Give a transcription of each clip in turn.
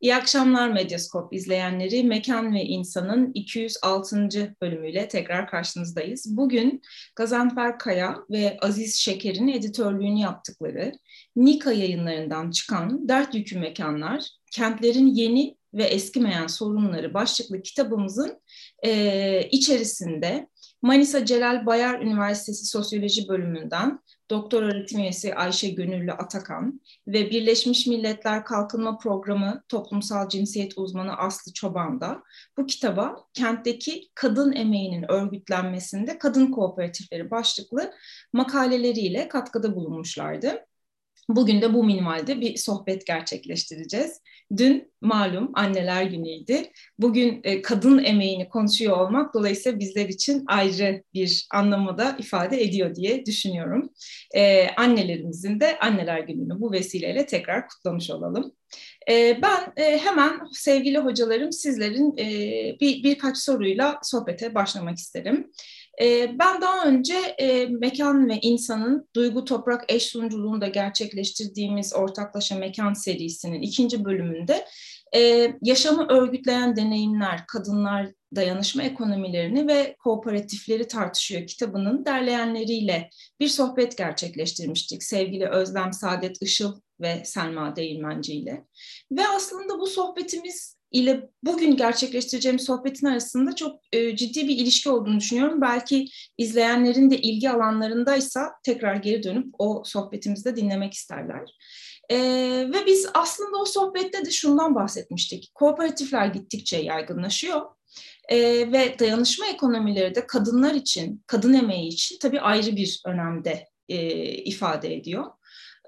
İyi akşamlar Medyaskop izleyenleri. Mekan ve İnsan'ın 206. bölümüyle tekrar karşınızdayız. Bugün Gazanfer Kaya ve Aziz Şeker'in editörlüğünü yaptıkları Nika yayınlarından çıkan Dert Yükü Mekanlar, Kentlerin Yeni ve Eskimeyen Sorunları başlıklı kitabımızın e, içerisinde Manisa Celal Bayar Üniversitesi Sosyoloji bölümünden doktor öğretim üyesi Ayşe Gönüllü Atakan ve Birleşmiş Milletler Kalkınma Programı toplumsal cinsiyet uzmanı Aslı Çoban da bu kitaba kentteki kadın emeğinin örgütlenmesinde kadın kooperatifleri başlıklı makaleleriyle katkıda bulunmuşlardı. Bugün de bu minvalde bir sohbet gerçekleştireceğiz. Dün malum anneler günüydü. Bugün e, kadın emeğini konuşuyor olmak dolayısıyla bizler için ayrı bir anlamı da ifade ediyor diye düşünüyorum. E, annelerimizin de anneler gününü bu vesileyle tekrar kutlamış olalım. E, ben e, hemen sevgili hocalarım sizlerin e, bir birkaç soruyla sohbete başlamak isterim. E, ben daha önce e, mekan ve insanın duygu toprak eş sunuculuğunda gerçekleştirdiğimiz ortaklaşa mekan serisinin ikinci bölümünde e, yaşamı örgütleyen deneyimler, kadınlar dayanışma ekonomilerini ve kooperatifleri tartışıyor kitabının derleyenleriyle bir sohbet gerçekleştirmiştik sevgili Özlem Saadet Işıl ve Selma Değirmenci ile. Ve aslında bu sohbetimiz ile bugün gerçekleştireceğim sohbetin arasında çok e, ciddi bir ilişki olduğunu düşünüyorum. Belki izleyenlerin de ilgi alanlarındaysa tekrar geri dönüp o sohbetimizde dinlemek isterler. E, ve biz aslında o sohbette de şundan bahsetmiştik. Kooperatifler gittikçe yaygınlaşıyor. E, ve dayanışma ekonomileri de kadınlar için, kadın emeği için tabii ayrı bir önemde e, ifade ediyor.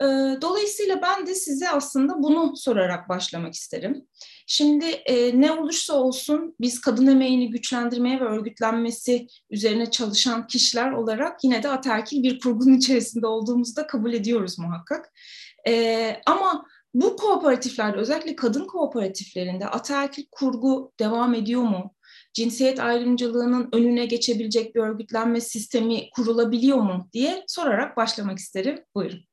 E, dolayısıyla ben de size aslında bunu sorarak başlamak isterim. Şimdi e, ne olursa olsun biz kadın emeğini güçlendirmeye ve örgütlenmesi üzerine çalışan kişiler olarak yine de ataerkil bir kurgunun içerisinde olduğumuzu da kabul ediyoruz muhakkak. E, ama bu kooperatiflerde özellikle kadın kooperatiflerinde ataerkil kurgu devam ediyor mu? Cinsiyet ayrımcılığının önüne geçebilecek bir örgütlenme sistemi kurulabiliyor mu diye sorarak başlamak isterim. Buyurun.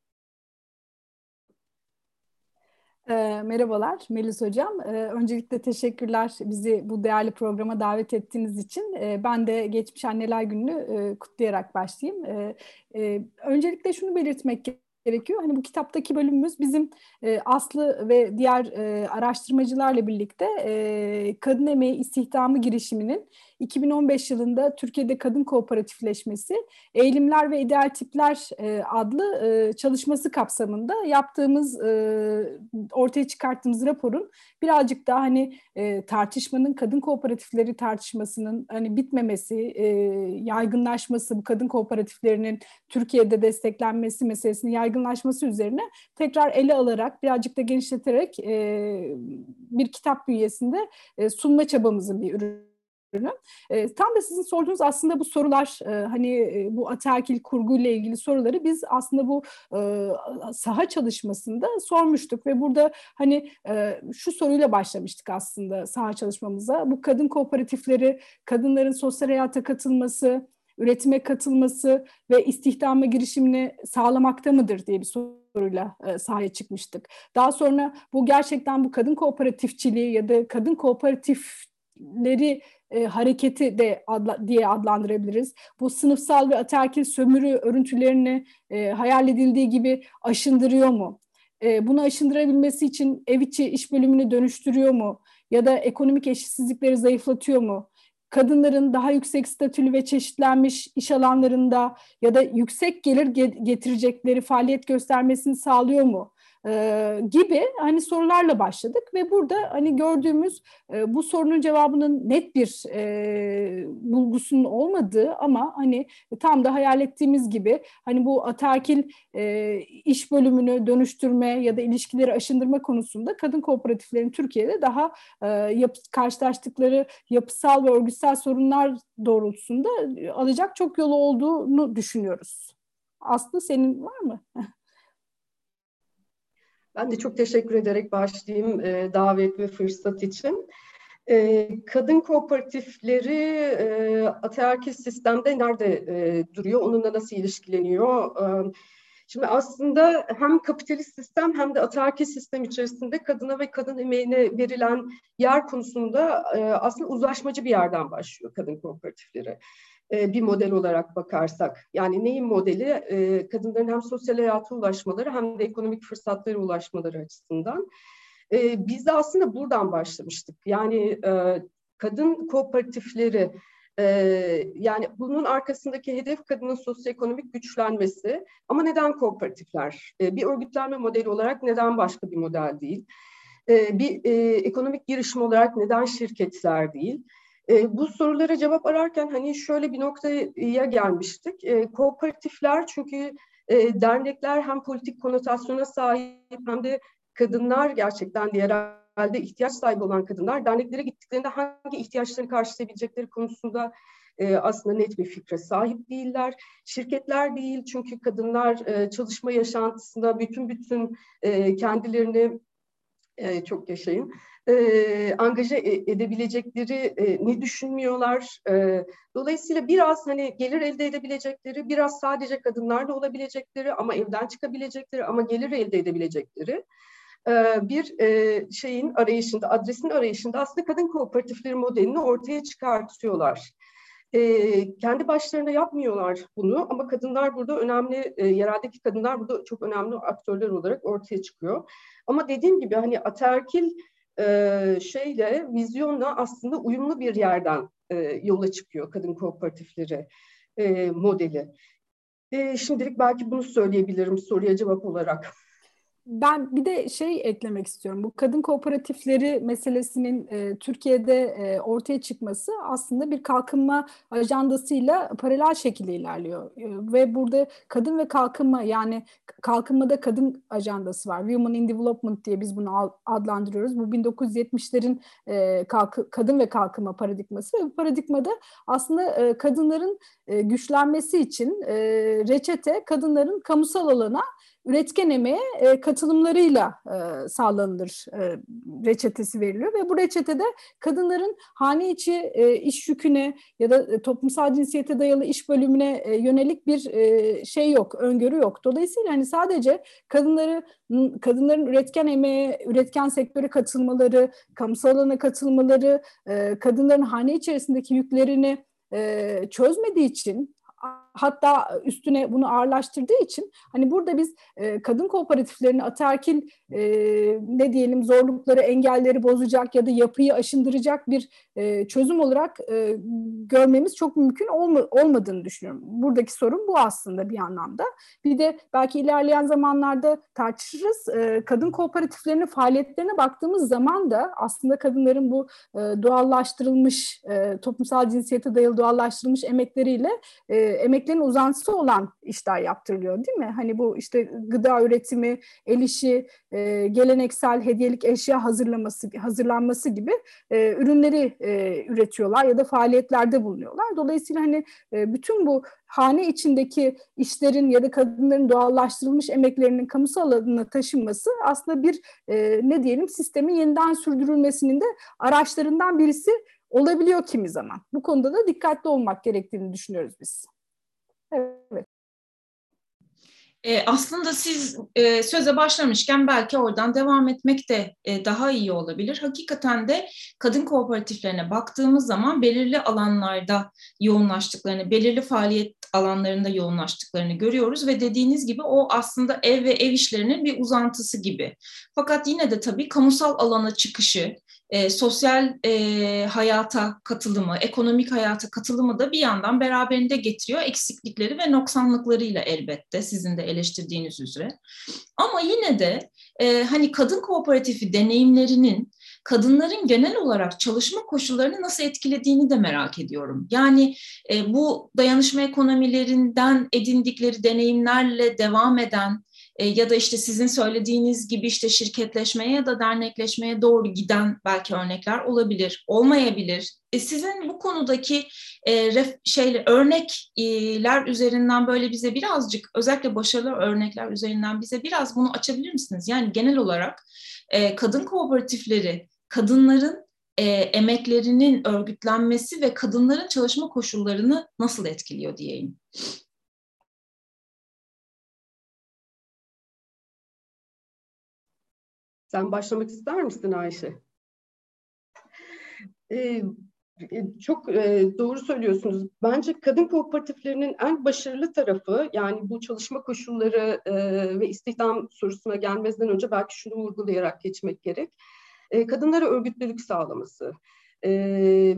E, merhabalar Melis Hocam. E, öncelikle teşekkürler bizi bu değerli programa davet ettiğiniz için. E, ben de Geçmiş Anneler Günü'nü e, kutlayarak başlayayım. E, e, öncelikle şunu belirtmek gerekiyor. Hani bu kitaptaki bölümümüz bizim e, Aslı ve diğer e, araştırmacılarla birlikte e, kadın emeği istihdamı girişiminin 2015 yılında Türkiye'de kadın kooperatifleşmesi Eğilimler ve İdeal Tipler e, adlı e, çalışması kapsamında yaptığımız e, ortaya çıkarttığımız raporun birazcık daha hani tartışmanın kadın kooperatifleri tartışmasının hani bitmemesi, yaygınlaşması, bu kadın kooperatiflerinin Türkiye'de desteklenmesi meselesinin yaygınlaşması üzerine tekrar ele alarak birazcık da genişleterek bir kitap bünyesinde sunma çabamızın bir ürünü ürünü. E, tam da sizin sorduğunuz aslında bu sorular e, hani e, bu ataerkil kurguyla ilgili soruları biz aslında bu e, saha çalışmasında sormuştuk ve burada hani e, şu soruyla başlamıştık aslında saha çalışmamıza. Bu kadın kooperatifleri, kadınların sosyal hayata katılması, üretime katılması ve istihdama girişimini sağlamakta mıdır diye bir soruyla e, sahaya çıkmıştık. Daha sonra bu gerçekten bu kadın kooperatifçiliği ya da kadın kooperatifleri e, hareketi de adla, diye adlandırabiliriz. Bu sınıfsal ve ataerkil sömürü örüntülerini e, hayal edildiği gibi aşındırıyor mu? E, bunu aşındırabilmesi için ev içi iş bölümünü dönüştürüyor mu? Ya da ekonomik eşitsizlikleri zayıflatıyor mu? kadınların daha yüksek statülü ve çeşitlenmiş iş alanlarında ya da yüksek gelir getirecekleri faaliyet göstermesini sağlıyor mu? E, gibi hani sorularla başladık ve burada hani gördüğümüz e, bu sorunun cevabının net bir e, bulgusunun olmadığı ama hani tam da hayal ettiğimiz gibi hani bu ataerkil e, iş bölümünü dönüştürme ya da ilişkileri aşındırma konusunda kadın kooperatiflerin Türkiye'de daha e, yap, karşılaştıkları yapısal ve örgütsel sorunlar doğrultusunda alacak çok yolu olduğunu düşünüyoruz. Aslı senin var mı? Ben de çok teşekkür ederek başlayayım e, davet ve fırsat için. E, kadın kooperatifleri e, ataerkil sistemde nerede e, duruyor, onunla nasıl ilişkileniyor? E, Şimdi aslında hem kapitalist sistem hem de ataerkil sistem içerisinde kadına ve kadın emeğine verilen yer konusunda e, aslında uzlaşmacı bir yerden başlıyor kadın kooperatifleri. E, bir model olarak bakarsak. Yani neyin modeli? E, kadınların hem sosyal hayata ulaşmaları hem de ekonomik fırsatlara ulaşmaları açısından. E, biz de aslında buradan başlamıştık. Yani kadın kooperatifleri yani bunun arkasındaki hedef kadının sosyoekonomik güçlenmesi. Ama neden kooperatifler? Bir örgütlenme modeli olarak neden başka bir model değil? Bir ekonomik girişim olarak neden şirketler değil? E, bu sorulara cevap ararken hani şöyle bir noktaya gelmiştik. E, kooperatifler çünkü e, dernekler hem politik konotasyona sahip hem de kadınlar gerçekten diğer halde ihtiyaç sahibi olan kadınlar derneklere gittiklerinde hangi ihtiyaçlarını karşılayabilecekleri konusunda e, aslında net bir fikre sahip değiller. Şirketler değil çünkü kadınlar e, çalışma yaşantısında bütün bütün e, kendilerini e, çok yaşayın e, angaje e, edebilecekleri e, ne düşünmüyorlar. E, dolayısıyla biraz hani gelir elde edebilecekleri, biraz sadece kadınlarla olabilecekleri ama evden çıkabilecekleri ama gelir elde edebilecekleri e, bir e, şeyin arayışında, adresin arayışında aslında kadın kooperatifleri modelini ortaya çıkartıyorlar. E, kendi başlarına yapmıyorlar bunu ama kadınlar burada önemli, e, yereldeki kadınlar burada çok önemli aktörler olarak ortaya çıkıyor. Ama dediğim gibi hani aterkil e, şeyle, vizyonla aslında uyumlu bir yerden e, yola çıkıyor kadın kooperatifleri e, modeli. E, şimdilik belki bunu söyleyebilirim soruya cevap olarak. Ben bir de şey eklemek istiyorum. Bu kadın kooperatifleri meselesinin e, Türkiye'de e, ortaya çıkması aslında bir kalkınma ajandasıyla paralel şekilde ilerliyor. E, ve burada kadın ve kalkınma yani kalkınmada kadın ajandası var. Women in Development diye biz bunu adlandırıyoruz. Bu 1970'lerin e, kalk, kadın ve kalkınma paradigması ve bu paradigmada aslında e, kadınların e, güçlenmesi için e, reçete kadınların kamusal alana üretken emeğe e, katılımlarıyla e, sağlanılır e, reçetesi veriliyor ve bu reçetede kadınların hane içi e, iş yüküne ya da e, toplumsal cinsiyete dayalı iş bölümüne e, yönelik bir e, şey yok, öngörü yok. Dolayısıyla hani sadece kadınları kadınların üretken emeğe, üretken sektöre katılmaları, kamusal alana katılmaları, e, kadınların hane içerisindeki yüklerini e, çözmediği için hatta üstüne bunu ağırlaştırdığı için hani burada biz e, kadın kooperatiflerini ataerkil e, ne diyelim zorlukları, engelleri bozacak ya da yapıyı aşındıracak bir e, çözüm olarak e, görmemiz çok mümkün olma, olmadığını düşünüyorum. Buradaki sorun bu aslında bir anlamda. Bir de belki ilerleyen zamanlarda tartışırız. E, kadın kooperatiflerinin faaliyetlerine baktığımız zaman da aslında kadınların bu e, doğallaştırılmış, e, toplumsal cinsiyete dayalı doğallaştırılmış emekleriyle e, emeklerin uzantısı olan işler yaptırılıyor değil mi? Hani bu işte gıda üretimi, el işi, e, geleneksel hediyelik eşya hazırlaması hazırlanması gibi e, ürünleri e, üretiyorlar ya da faaliyetlerde bulunuyorlar. Dolayısıyla hani e, bütün bu hane içindeki işlerin ya da kadınların doğallaştırılmış emeklerinin kamusal alanına taşınması aslında bir e, ne diyelim sistemin yeniden sürdürülmesinin de araçlarından birisi olabiliyor kimi zaman. Bu konuda da dikkatli olmak gerektiğini düşünüyoruz biz. Evet. E, aslında siz e, söze başlamışken belki oradan devam etmek de e, daha iyi olabilir. Hakikaten de kadın kooperatiflerine baktığımız zaman belirli alanlarda yoğunlaştıklarını, belirli faaliyet alanlarında yoğunlaştıklarını görüyoruz ve dediğiniz gibi o aslında ev ve ev işlerinin bir uzantısı gibi. Fakat yine de tabii kamusal alana çıkışı, e, sosyal e, hayata katılımı, ekonomik hayata katılımı da bir yandan beraberinde getiriyor eksiklikleri ve noksanlıklarıyla elbette sizin de eleştirdiğiniz üzere. Ama yine de e, hani kadın kooperatifi deneyimlerinin kadınların genel olarak çalışma koşullarını nasıl etkilediğini de merak ediyorum. Yani e, bu dayanışma ekonomilerinden edindikleri deneyimlerle devam eden e, ya da işte sizin söylediğiniz gibi işte şirketleşmeye ya da dernekleşmeye doğru giden belki örnekler olabilir, olmayabilir. E, sizin bu konudaki e, ref, şeyle örnekler üzerinden böyle bize birazcık özellikle başarılı örnekler üzerinden bize biraz bunu açabilir misiniz? Yani genel olarak e, kadın kooperatifleri kadınların e, emeklerinin örgütlenmesi ve kadınların çalışma koşullarını nasıl etkiliyor diyeyim. Sen başlamak ister misin Ayşe? Ee, çok e, doğru söylüyorsunuz. Bence kadın kooperatiflerinin en başarılı tarafı yani bu çalışma koşulları e, ve istihdam sorusuna gelmezden önce belki şunu vurgulayarak geçmek gerek. E, kadınlara örgütlülük sağlaması. E,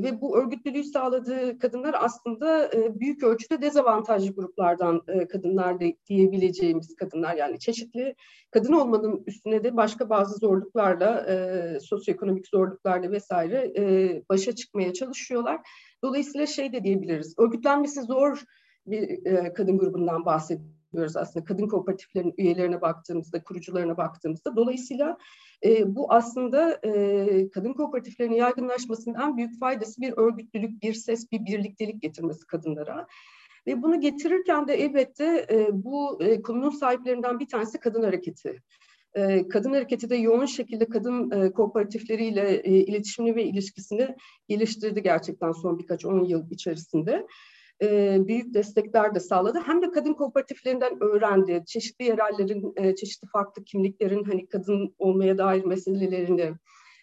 ve bu örgütlülüğü sağladığı kadınlar aslında e, büyük ölçüde dezavantajlı gruplardan e, kadınlar de, diyebileceğimiz kadınlar. Yani çeşitli kadın olmanın üstüne de başka bazı zorluklarla, e, sosyoekonomik zorluklarla vesaire e, başa çıkmaya çalışıyorlar. Dolayısıyla şey de diyebiliriz, örgütlenmesi zor bir e, kadın grubundan bahsediyoruz aslında. Kadın kooperatiflerin üyelerine baktığımızda, kurucularına baktığımızda. Dolayısıyla e, bu aslında e, kadın kooperatiflerinin yaygınlaşmasının en büyük faydası bir örgütlülük, bir ses, bir birliktelik getirmesi kadınlara. Ve bunu getirirken de elbette e, bu e, konunun sahiplerinden bir tanesi kadın hareketi. E, kadın hareketi de yoğun şekilde kadın e, kooperatifleriyle e, iletişimini ve ilişkisini geliştirdi gerçekten son birkaç on yıl içerisinde e, büyük destekler de sağladı. Hem de kadın kooperatiflerinden öğrendi. Çeşitli yerellerin, e, çeşitli farklı kimliklerin hani kadın olmaya dair meselelerini,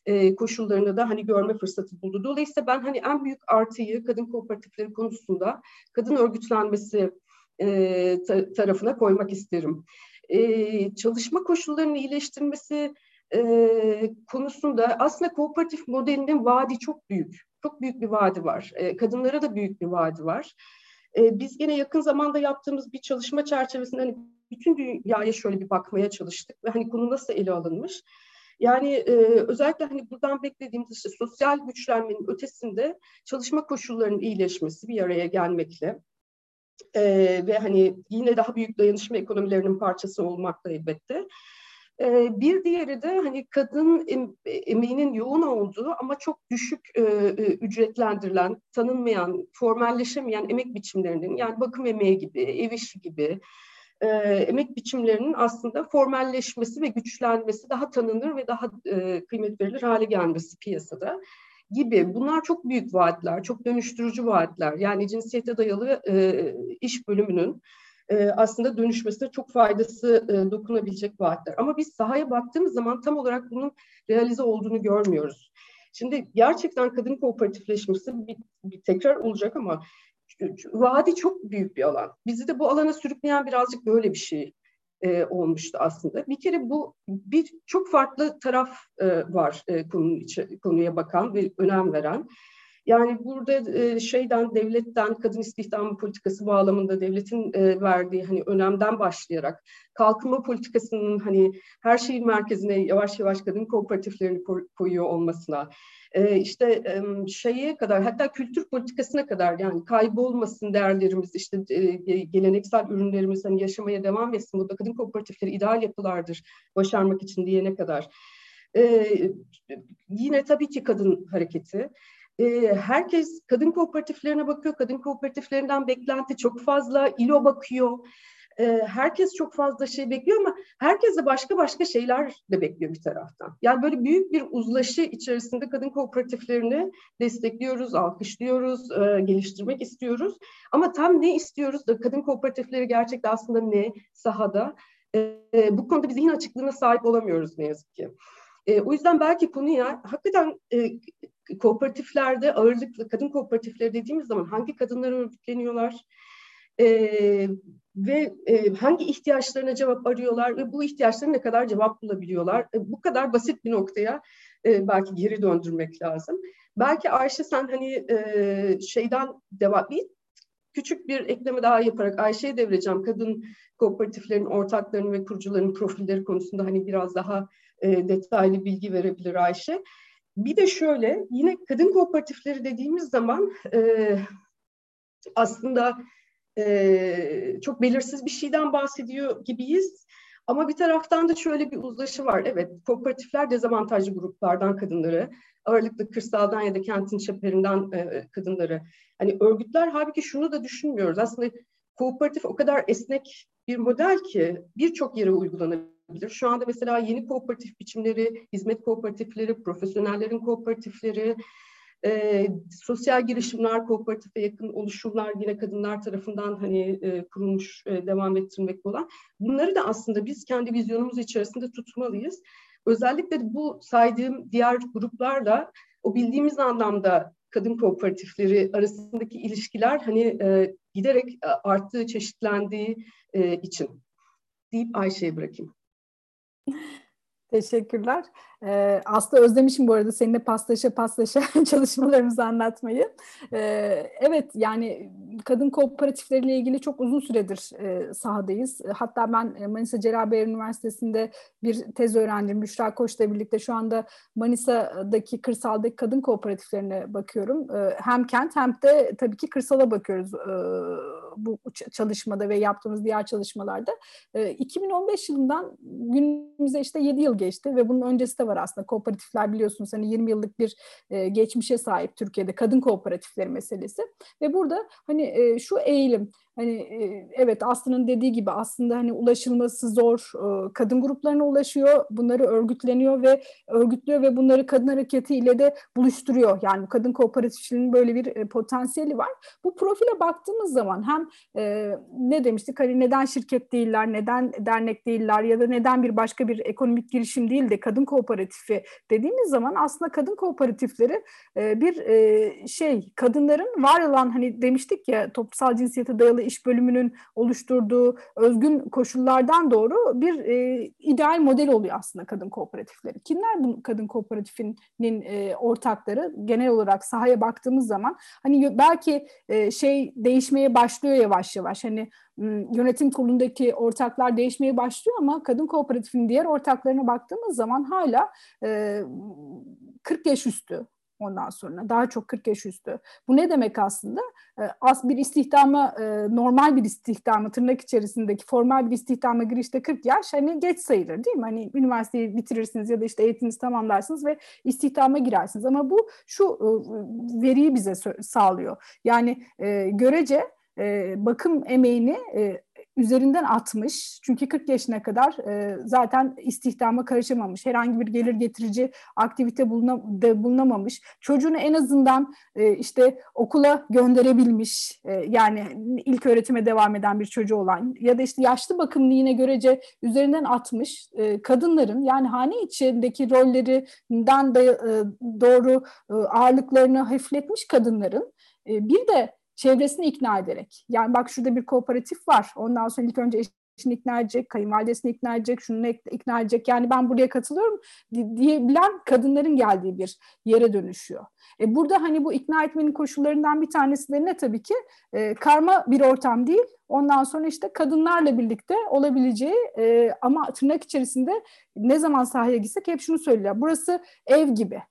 e, koşullarını da hani görme fırsatı buldu. Dolayısıyla ben hani en büyük artıyı kadın kooperatifleri konusunda kadın örgütlenmesi e, ta, tarafına koymak isterim. E, çalışma koşullarının iyileştirmesi e, konusunda aslında kooperatif modelinin vaadi çok büyük. Çok büyük bir vaadi var. E, kadınlara da büyük bir vaadi var. E, biz yine yakın zamanda yaptığımız bir çalışma çerçevesinde hani bütün dünyaya şöyle bir bakmaya çalıştık ve hani konu nasıl ele alınmış. Yani e, özellikle hani buradan beklediğimiz işte sosyal güçlenmenin ötesinde çalışma koşullarının iyileşmesi bir araya gelmekle e, ve hani yine daha büyük dayanışma ekonomilerinin parçası olmakla elbette bir diğeri de hani kadın emeğinin yoğun olduğu ama çok düşük e, e, ücretlendirilen, tanınmayan, formalleşemeyen emek biçimlerinin yani bakım emeği gibi, ev işi gibi e, emek biçimlerinin aslında formalleşmesi ve güçlenmesi, daha tanınır ve daha kıymet verilir hale gelmesi piyasada gibi. Bunlar çok büyük vaatler, çok dönüştürücü vaatler. Yani cinsiyete dayalı iş bölümünün e, aslında dönüşmesine çok faydası e, dokunabilecek vaatler. Ama biz sahaya baktığımız zaman tam olarak bunun realize olduğunu görmüyoruz. Şimdi gerçekten kadın kooperatifleşmesi bir, bir tekrar olacak ama vaadi çok büyük bir alan. Bizi de bu alana sürükleyen birazcık böyle bir şey e, olmuştu aslında. Bir kere bu bir çok farklı taraf e, var e, konunun içi, konuya bakan ve önem veren. Yani burada şeyden devletten kadın istihdamı politikası bağlamında devletin verdiği hani önemden başlayarak kalkınma politikasının hani her şeyin merkezine yavaş yavaş kadın kooperatiflerini koyuyor olmasına işte e, şeye kadar hatta kültür politikasına kadar yani kaybolmasın değerlerimiz işte geleneksel ürünlerimiz hani yaşamaya devam etsin burada kadın kooperatifleri ideal yapılardır başarmak için diyene kadar. E, yine tabii ki kadın hareketi e, herkes kadın kooperatiflerine bakıyor. Kadın kooperatiflerinden beklenti çok fazla. İLO bakıyor. E, herkes çok fazla şey bekliyor ama herkes de başka başka şeyler de bekliyor bir taraftan. Yani böyle büyük bir uzlaşı içerisinde kadın kooperatiflerini destekliyoruz, alkışlıyoruz, e, geliştirmek istiyoruz. Ama tam ne istiyoruz da kadın kooperatifleri gerçekten aslında ne sahada? E, bu konuda bir zihin açıklığına sahip olamıyoruz ne yazık ki. E, o yüzden belki konuya hakikaten e, kooperatiflerde ağırlıklı kadın kooperatifleri dediğimiz zaman hangi kadınlar örgütleniyorlar e, ve e, hangi ihtiyaçlarına cevap arıyorlar ve bu ihtiyaçlara ne kadar cevap bulabiliyorlar. E, bu kadar basit bir noktaya e, belki geri döndürmek lazım. Belki Ayşe sen hani e, şeyden devam bir küçük bir ekleme daha yaparak Ayşe'ye devreceğim. Kadın kooperatiflerin ortaklarının ve kurucuların profilleri konusunda hani biraz daha e, detaylı bilgi verebilir Ayşe. Bir de şöyle, yine kadın kooperatifleri dediğimiz zaman e, aslında e, çok belirsiz bir şeyden bahsediyor gibiyiz. Ama bir taraftan da şöyle bir uzlaşı var. Evet, kooperatifler dezavantajlı gruplardan kadınları, ağırlıklı kırsaldan ya da kentin çeperinden e, kadınları. Hani örgütler halbuki şunu da düşünmüyoruz. Aslında kooperatif o kadar esnek bir model ki birçok yere uygulanabilir olabilir. Şu anda mesela yeni kooperatif biçimleri, hizmet kooperatifleri, profesyonellerin kooperatifleri, e, sosyal girişimler, kooperatife yakın oluşumlar yine kadınlar tarafından hani e, kurulmuş, e, devam ettirmek olan. Bunları da aslında biz kendi vizyonumuz içerisinde tutmalıyız. özellikle bu saydığım diğer gruplarla o bildiğimiz anlamda kadın kooperatifleri arasındaki ilişkiler hani e, giderek e, arttığı, çeşitlendiği e, için deyip Ayşe'ye bırakayım. Teşekkürler. Ee, Aslı özlemişim bu arada seninle paslaşa paslaşa çalışmalarımızı anlatmayı. Evet yani kadın kooperatifleriyle ilgili çok uzun süredir sahadayız. Hatta ben Manisa Celal Üniversitesi'nde bir tez öğrencim Büşra Koç'la birlikte şu anda Manisa'daki kırsaldaki kadın kooperatiflerine bakıyorum. Hem kent hem de tabii ki kırsala bakıyoruz bu çalışmada ve yaptığımız diğer çalışmalarda. E, 2015 yılından günümüze işte 7 yıl geçti ve bunun öncesi de var aslında. Kooperatifler biliyorsunuz hani 20 yıllık bir geçmişe sahip Türkiye'de kadın kooperatifleri meselesi. Ve burada hani e, şu eğilim hani e, evet Aslı'nın dediği gibi aslında hani ulaşılması zor e, kadın gruplarına ulaşıyor bunları örgütleniyor ve örgütlüyor ve bunları kadın hareketi ile de buluşturuyor. Yani kadın kooperatifçiliğinin böyle bir e, potansiyeli var. Bu profile baktığımız zaman hem ne demiştik? Hani neden şirket değiller neden dernek değiller ya da neden bir başka bir ekonomik girişim değil de kadın kooperatifi dediğimiz zaman aslında kadın kooperatifleri bir şey kadınların var olan hani demiştik ya toplumsal cinsiyete dayalı iş bölümünün oluşturduğu özgün koşullardan doğru bir e, ideal model oluyor aslında kadın kooperatifleri. Kimler bu kadın kooperatifinin e, ortakları? Genel olarak sahaya baktığımız zaman hani belki e, şey değişmeye başlıyor yavaş yavaş. Hani yönetim kurulundaki ortaklar değişmeye başlıyor ama kadın kooperatifinin diğer ortaklarına baktığımız zaman hala e, 40 yaş üstü ondan sonra daha çok 40 yaş üstü. Bu ne demek aslında? E, az bir istihdama e, normal bir istihdama tırnak içerisindeki formal bir istihdama girişte 40 yaş hani geç sayılır değil mi? Hani üniversiteyi bitirirsiniz ya da işte eğitiminizi tamamlarsınız ve istihdama girersiniz. Ama bu şu e, veriyi bize sağlıyor. Yani görece bakım emeğini üzerinden atmış. Çünkü 40 yaşına kadar e, zaten istihdama karışamamış. Herhangi bir gelir getirici aktivite buluna, de bulunamamış. Çocuğunu en azından e, işte okula gönderebilmiş. E, yani ilk öğretime devam eden bir çocuğu olan ya da işte yaşlı bakımını yine görece üzerinden atmış. E, kadınların yani hane içindeki rollerinden de e, doğru e, ağırlıklarını hafifletmiş kadınların e, bir de çevresini ikna ederek. Yani bak şurada bir kooperatif var. Ondan sonra ilk önce eşini ikna edecek, kayınvalidesini ikna edecek, şunu ikna edecek. Yani ben buraya katılıyorum diyebilen kadınların geldiği bir yere dönüşüyor. E burada hani bu ikna etmenin koşullarından bir tanesi de ne tabii ki? E, karma bir ortam değil. Ondan sonra işte kadınlarla birlikte olabileceği e, ama tırnak içerisinde ne zaman sahaya gitsek hep şunu söylüyor. Burası ev gibi.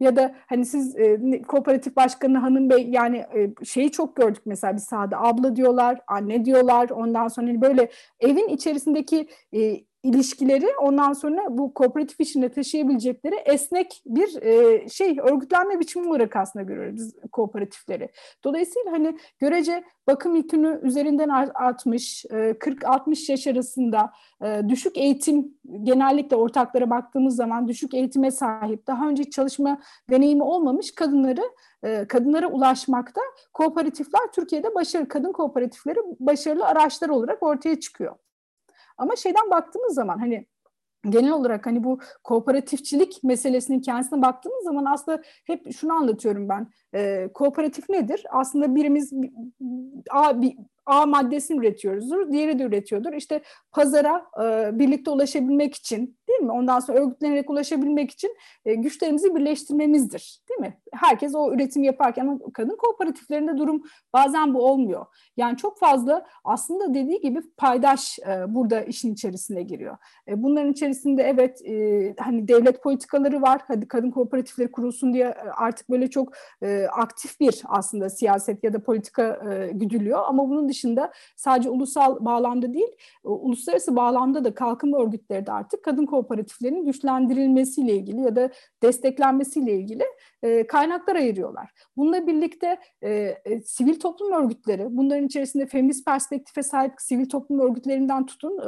Ya da hani siz e, kooperatif başkanı hanım bey yani e, şeyi çok gördük mesela bir sahada abla diyorlar, anne diyorlar. Ondan sonra hani böyle evin içerisindeki e, ilişkileri ondan sonra bu kooperatif içinde taşıyabilecekleri esnek bir e, şey örgütlenme biçimi olarak aslında görüyoruz kooperatifleri. Dolayısıyla hani görece bakım yükünü üzerinden artmış, e, 40-60 yaş arasında e, düşük eğitim genellikle ortaklara baktığımız zaman düşük eğitime sahip, daha önce çalışma deneyimi olmamış kadınları e, kadınlara ulaşmakta kooperatifler Türkiye'de başarılı kadın kooperatifleri başarılı araçlar olarak ortaya çıkıyor. Ama şeyden baktığımız zaman hani genel olarak hani bu kooperatifçilik meselesinin kendisine baktığımız zaman aslında hep şunu anlatıyorum ben. E, kooperatif nedir? Aslında birimiz A, bir, A maddesini üretiyoruzdur, diğeri de üretiyordur. İşte pazara e, birlikte ulaşabilmek için değil mi? Ondan sonra örgütlenerek ulaşabilmek için e, güçlerimizi birleştirmemizdir değil mi? Herkes o üretim yaparken ama kadın kooperatiflerinde durum bazen bu olmuyor. Yani çok fazla aslında dediği gibi paydaş e, burada işin içerisine giriyor. E, bunların içerisinde evet e, hani devlet politikaları var. Hadi kadın kooperatifleri kurulsun diye e, artık böyle çok e, aktif bir aslında siyaset ya da politika e, güdülüyor ama bunun dışında sadece ulusal bağlamda değil, uluslararası bağlamda da kalkınma örgütleri de artık kadın kooperatiflerinin güçlendirilmesiyle ilgili ya da desteklenmesiyle ilgili e, kaynaklar ayırıyorlar. Bununla birlikte e, e, sivil toplum örgütleri, bunların içerisinde feminist perspektife sahip sivil toplum örgütlerinden tutun,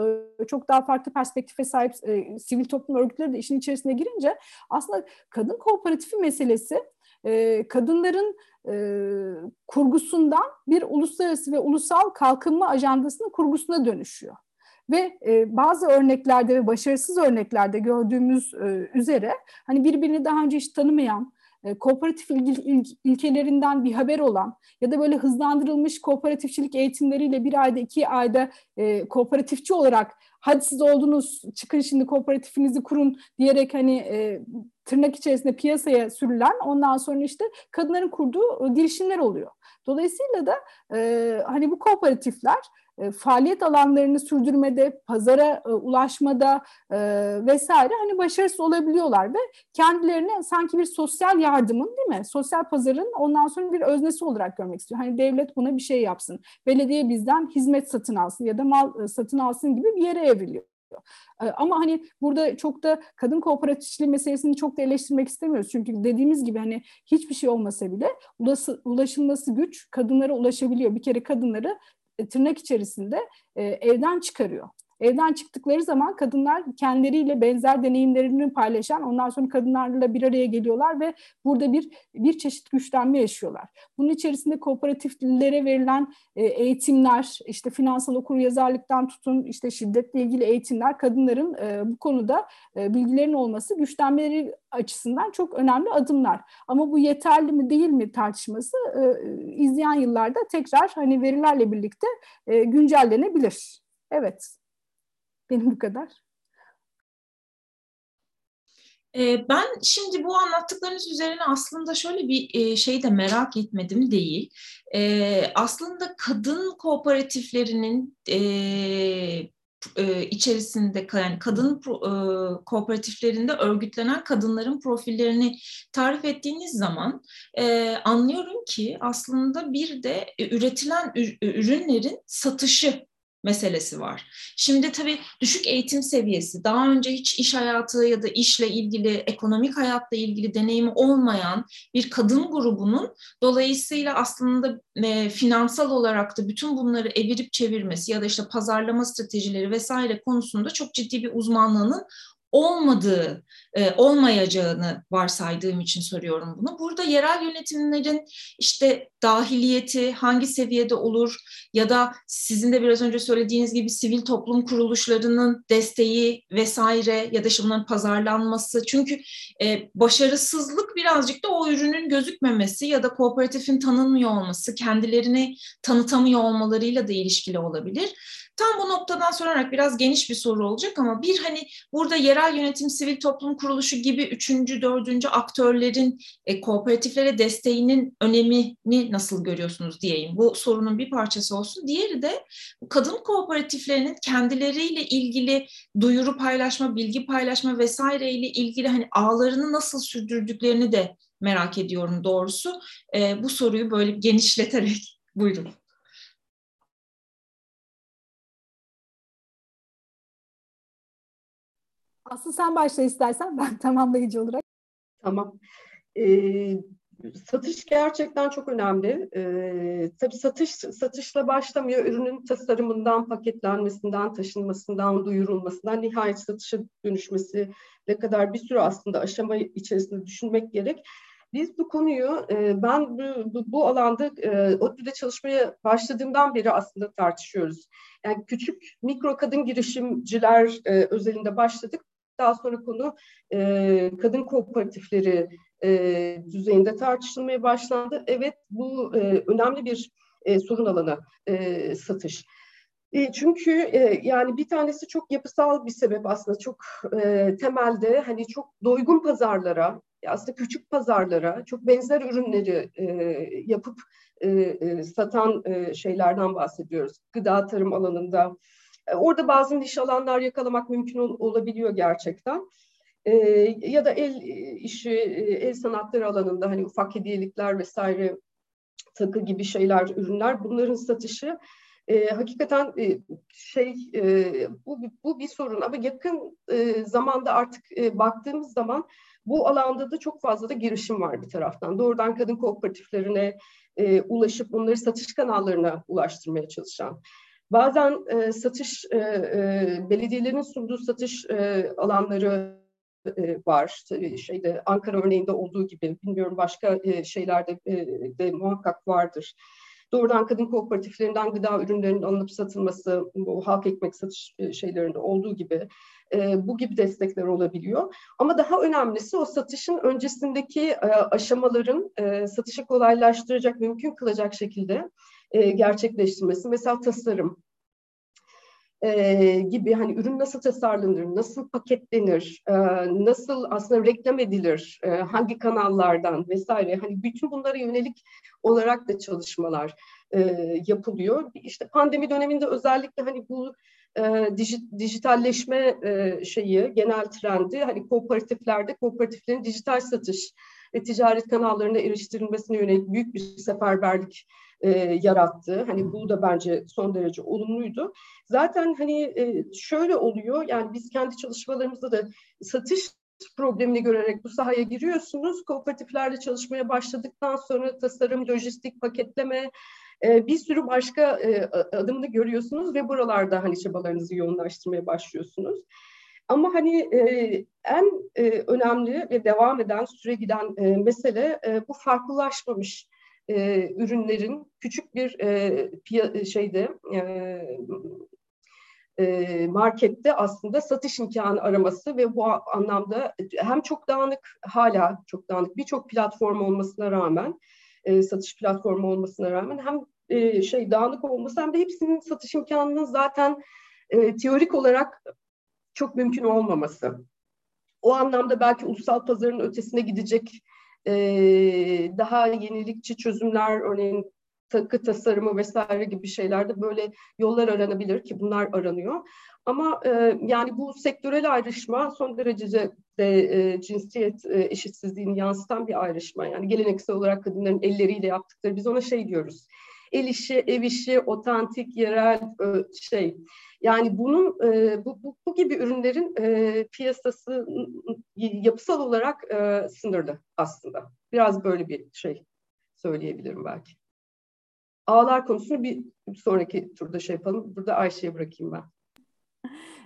e, çok daha farklı perspektife sahip e, sivil toplum örgütleri de işin içerisine girince aslında kadın kooperatifi meselesi e, kadınların e, kurgusundan bir uluslararası ve ulusal kalkınma ajandasının kurgusuna dönüşüyor. Ve e, bazı örneklerde ve başarısız örneklerde gördüğümüz e, üzere hani birbirini daha önce hiç tanımayan, kooperatif il, ilkelerinden bir haber olan ya da böyle hızlandırılmış kooperatifçilik eğitimleriyle bir ayda iki ayda e, kooperatifçi olarak hadi siz oldunuz çıkın şimdi kooperatifinizi kurun diyerek hani e, tırnak içerisinde piyasaya sürülen ondan sonra işte kadınların kurduğu e, girişimler oluyor. Dolayısıyla da e, hani bu kooperatifler faaliyet alanlarını sürdürmede, pazara e, ulaşmada e, vesaire hani başarısız olabiliyorlar ve kendilerine sanki bir sosyal yardımın değil mi? Sosyal pazarın ondan sonra bir öznesi olarak görmek istiyor. Hani devlet buna bir şey yapsın. Belediye bizden hizmet satın alsın ya da mal satın alsın gibi bir yere evriliyor. Ama hani burada çok da kadın kooperatifçiliği meselesini çok da eleştirmek istemiyoruz. Çünkü dediğimiz gibi hani hiçbir şey olmasa bile ulaşılması güç kadınlara ulaşabiliyor. Bir kere kadınları e, tırnak içerisinde e, evden çıkarıyor. Evden çıktıkları zaman kadınlar kendileriyle benzer deneyimlerini paylaşan, ondan sonra kadınlarla bir araya geliyorlar ve burada bir bir çeşit güçlenme yaşıyorlar. Bunun içerisinde kooperatiflere verilen e, eğitimler, işte finansal okur yazarlıktan tutun, işte şiddetle ilgili eğitimler, kadınların e, bu konuda e, bilgilerin olması güçlenmeleri açısından çok önemli adımlar. Ama bu yeterli mi değil mi tartışması izleyen yıllarda tekrar hani verilerle birlikte güncellenebilir. Evet. Benim bu kadar. Ben şimdi bu anlattıklarınız üzerine aslında şöyle bir şey de merak etmedim değil. Aslında kadın kooperatiflerinin içerisinde yani kadın kooperatiflerinde örgütlenen kadınların profillerini tarif ettiğiniz zaman anlıyorum ki aslında bir de üretilen ürünlerin satışı meselesi var. Şimdi tabii düşük eğitim seviyesi, daha önce hiç iş hayatı ya da işle ilgili, ekonomik hayatla ilgili deneyimi olmayan bir kadın grubunun dolayısıyla aslında e, finansal olarak da bütün bunları evirip çevirmesi ya da işte pazarlama stratejileri vesaire konusunda çok ciddi bir uzmanlığının olmadığı, e, olmayacağını varsaydığım için soruyorum bunu. Burada yerel yönetimlerin işte dahiliyeti hangi seviyede olur ya da sizin de biraz önce söylediğiniz gibi sivil toplum kuruluşlarının desteği vesaire ya da işte bunların pazarlanması. Çünkü e, başarısızlık birazcık da o ürünün gözükmemesi ya da kooperatifin tanınmıyor olması, kendilerini tanıtamıyor olmalarıyla da ilişkili olabilir. Tam bu noktadan sorarak biraz geniş bir soru olacak ama bir hani burada yerel yönetim, sivil toplum kuruluşu gibi üçüncü, dördüncü aktörlerin e, kooperatiflere desteğinin önemini nasıl görüyorsunuz diyeyim. Bu sorunun bir parçası olsun. Diğeri de kadın kooperatiflerinin kendileriyle ilgili duyuru paylaşma, bilgi paylaşma vesaire ile ilgili hani ağlarını nasıl sürdürdüklerini de merak ediyorum doğrusu. E, bu soruyu böyle genişleterek buyurun. Aslı sen başla istersen ben tamamlayıcı olarak. Tamam. Ee, satış gerçekten çok önemli. Ee, tabii satış satışla başlamıyor. Ürünün tasarımından, paketlenmesinden, taşınmasından, duyurulmasından nihayet satışa dönüşmesi ne kadar bir sürü aslında aşama içerisinde düşünmek gerek. Biz bu konuyu e, ben bu, bu, bu alanda e, ODTÜ'de çalışmaya başladığımdan beri aslında tartışıyoruz. Yani küçük mikro kadın girişimciler e, özelinde başladık. Daha sonra konu e, kadın kooperatifleri e, düzeyinde tartışılmaya başlandı. Evet bu e, önemli bir e, sorun alanı e, satış. E, çünkü e, yani bir tanesi çok yapısal bir sebep aslında çok e, temelde hani çok doygun pazarlara aslında küçük pazarlara çok benzer ürünleri e, yapıp e, satan e, şeylerden bahsediyoruz. Gıda tarım alanında, orada bazı niş alanlar yakalamak mümkün ol, olabiliyor gerçekten. E, ya da el e, işi, e, el sanatları alanında hani ufak hediyelikler vesaire takı gibi şeyler, ürünler bunların satışı e, hakikaten e, şey e, bu, bu bir sorun ama yakın e, zamanda artık e, baktığımız zaman bu alanda da çok fazla da girişim var bir taraftan. Doğrudan kadın kooperatiflerine e, ulaşıp onları satış kanallarına ulaştırmaya çalışan Bazen e, satış, e, e, belediyelerin sunduğu satış e, alanları e, var. Şeyde Ankara örneğinde olduğu gibi bilmiyorum başka e, şeylerde e, de muhakkak vardır. doğrudan kadın kooperatiflerinden gıda ürünlerinin alınıp satılması, bu halk ekmek satış e, şeylerinde olduğu gibi e, bu gibi destekler olabiliyor. Ama daha önemlisi o satışın öncesindeki e, aşamaların e, satışı kolaylaştıracak, mümkün kılacak şekilde e, gerçekleştirmesi. Mesela tasarım, e, gibi hani ürün nasıl tasarlanır, nasıl paketlenir, e, nasıl aslında reklam edilir, e, hangi kanallardan vesaire hani bütün bunlara yönelik olarak da çalışmalar e, yapılıyor. İşte pandemi döneminde özellikle hani bu e, dijitalleşme e, şeyi genel trendi hani kooperatiflerde kooperatiflerin dijital satış ve ticaret kanallarına eriştirilmesine yönelik büyük bir seferberlik e, yarattı. Hani bu da bence son derece olumluydu. Zaten hani e, şöyle oluyor yani biz kendi çalışmalarımızda da satış problemini görerek bu sahaya giriyorsunuz. Kooperatiflerle çalışmaya başladıktan sonra tasarım, lojistik, paketleme, e, bir sürü başka e, adımını görüyorsunuz ve buralarda hani çabalarınızı yoğunlaştırmaya başlıyorsunuz. Ama hani e, en önemli ve devam eden, süre giden mesele bu farklılaşmamış e, ürünlerin küçük bir e, piya, şeyde e, e, markette aslında satış imkanı araması ve bu anlamda hem çok dağınık hala çok dağınık birçok platform olmasına rağmen e, satış platformu olmasına rağmen hem e, şey dağınık olması hem de hepsinin satış imkanının zaten e, teorik olarak çok mümkün olmaması. O anlamda belki ulusal pazarın ötesine gidecek e, daha yenilikçi çözümler örneğin takı tasarımı vesaire gibi şeylerde böyle yollar aranabilir ki bunlar aranıyor. Ama e, yani bu sektörel ayrışma son derece de e, cinsiyet e, eşitsizliğini yansıtan bir ayrışma. Yani geleneksel olarak kadınların elleriyle yaptıkları biz ona şey diyoruz. El işi, ev işi, otantik, yerel e, şey. Yani bunun e, bu, bu, bu gibi ürünlerin e, piyasası yapısal olarak sınırlı aslında. Biraz böyle bir şey söyleyebilirim belki. Ağlar konusunu bir sonraki turda şey yapalım. Burada Ayşe'ye bırakayım ben.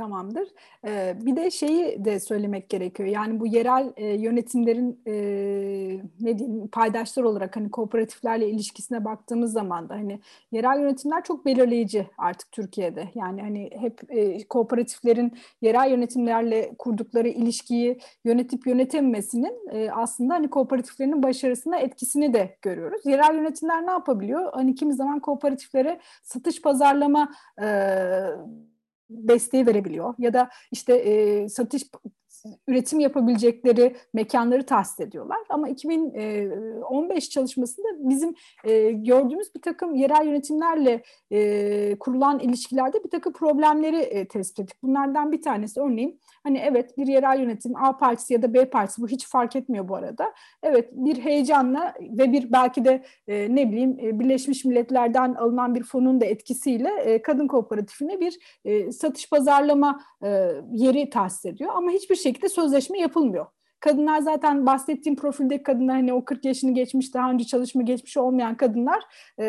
Tamamdır. Ee, bir de şeyi de söylemek gerekiyor. Yani bu yerel e, yönetimlerin e, ne diyeyim paydaşlar olarak hani kooperatiflerle ilişkisine baktığımız zaman da hani yerel yönetimler çok belirleyici artık Türkiye'de. Yani hani hep e, kooperatiflerin yerel yönetimlerle kurdukları ilişkiyi yönetip yönetememesinin e, aslında hani kooperatiflerin başarısına etkisini de görüyoruz. Yerel yönetimler ne yapabiliyor? Hani kimi zaman kooperatiflere satış pazarlama e, desteği verebiliyor ya da işte e, satış üretim yapabilecekleri mekanları tahsis ediyorlar. Ama 2015 çalışmasında bizim e, gördüğümüz bir takım yerel yönetimlerle e, kurulan ilişkilerde bir takım problemleri e, tespit ettik. Bunlardan bir tanesi örneğin hani evet bir yerel yönetim A partisi ya da B partisi bu hiç fark etmiyor bu arada. Evet bir heyecanla ve bir belki de ne bileyim Birleşmiş Milletler'den alınan bir fonun da etkisiyle kadın kooperatifine bir satış pazarlama yeri tahsis ediyor. Ama hiçbir şey şekilde sözleşme yapılmıyor. Kadınlar zaten bahsettiğim profildeki kadınlar hani o 40 yaşını geçmiş daha önce çalışma geçmiş olmayan kadınlar e,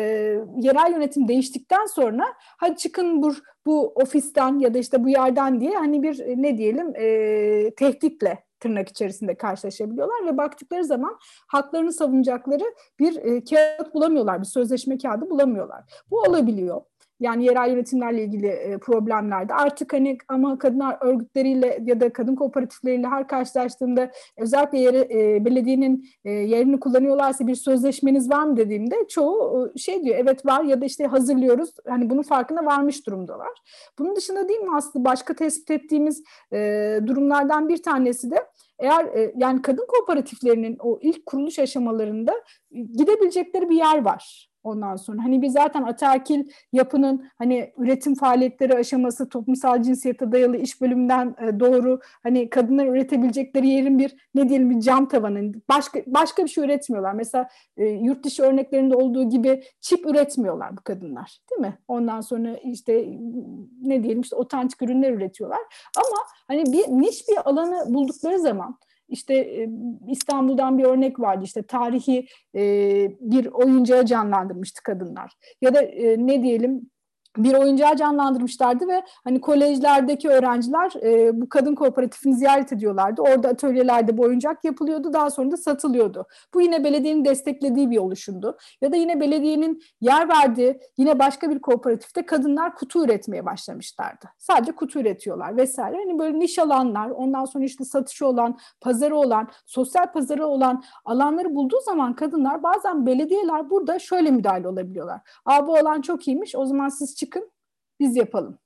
yerel yönetim değiştikten sonra hadi çıkın bu, bu ofisten ya da işte bu yerden diye hani bir ne diyelim e, tehditle tırnak içerisinde karşılaşabiliyorlar ve baktıkları zaman haklarını savunacakları bir e, kağıt bulamıyorlar, bir sözleşme kağıdı bulamıyorlar. Bu olabiliyor. Yani yerel yönetimlerle ilgili e, problemlerde artık hani ama kadınlar örgütleriyle ya da kadın kooperatifleriyle her karşılaştığında özellikle yeri, e, belediyenin e, yerini kullanıyorlarsa bir sözleşmeniz var mı dediğimde çoğu şey diyor evet var ya da işte hazırlıyoruz hani bunun farkına varmış durumdalar. Bunun dışında değil mi aslında başka tespit ettiğimiz durumlardan bir tanesi de eğer yani kadın kooperatiflerinin o ilk kuruluş aşamalarında gidebilecekleri bir yer var. Ondan sonra hani biz zaten ataerkil yapının hani üretim faaliyetleri aşaması toplumsal cinsiyete dayalı iş bölümünden e, doğru hani kadınlar üretebilecekleri yerin bir ne diyelim bir cam tavanı başka başka bir şey üretmiyorlar. Mesela e, yurt dışı örneklerinde olduğu gibi çip üretmiyorlar bu kadınlar değil mi? Ondan sonra işte ne diyelim işte otantik ürünler üretiyorlar. Ama hani bir niş bir alanı buldukları zaman işte İstanbul'dan bir örnek vardı işte tarihi bir oyuncağı canlandırmıştı kadınlar. Ya da ne diyelim bir oyuncağı canlandırmışlardı ve hani kolejlerdeki öğrenciler e, bu kadın kooperatifini ziyaret ediyorlardı. Orada atölyelerde bu oyuncak yapılıyordu. Daha sonra da satılıyordu. Bu yine belediyenin desteklediği bir oluşumdu. Ya da yine belediyenin yer verdiği yine başka bir kooperatifte kadınlar kutu üretmeye başlamışlardı. Sadece kutu üretiyorlar vesaire. Hani böyle niş alanlar, ondan sonra işte satışı olan, pazarı olan, sosyal pazarı olan alanları bulduğu zaman kadınlar bazen belediyeler burada şöyle müdahale olabiliyorlar. Aa bu alan çok iyiymiş o zaman siz çıkın biz yapalım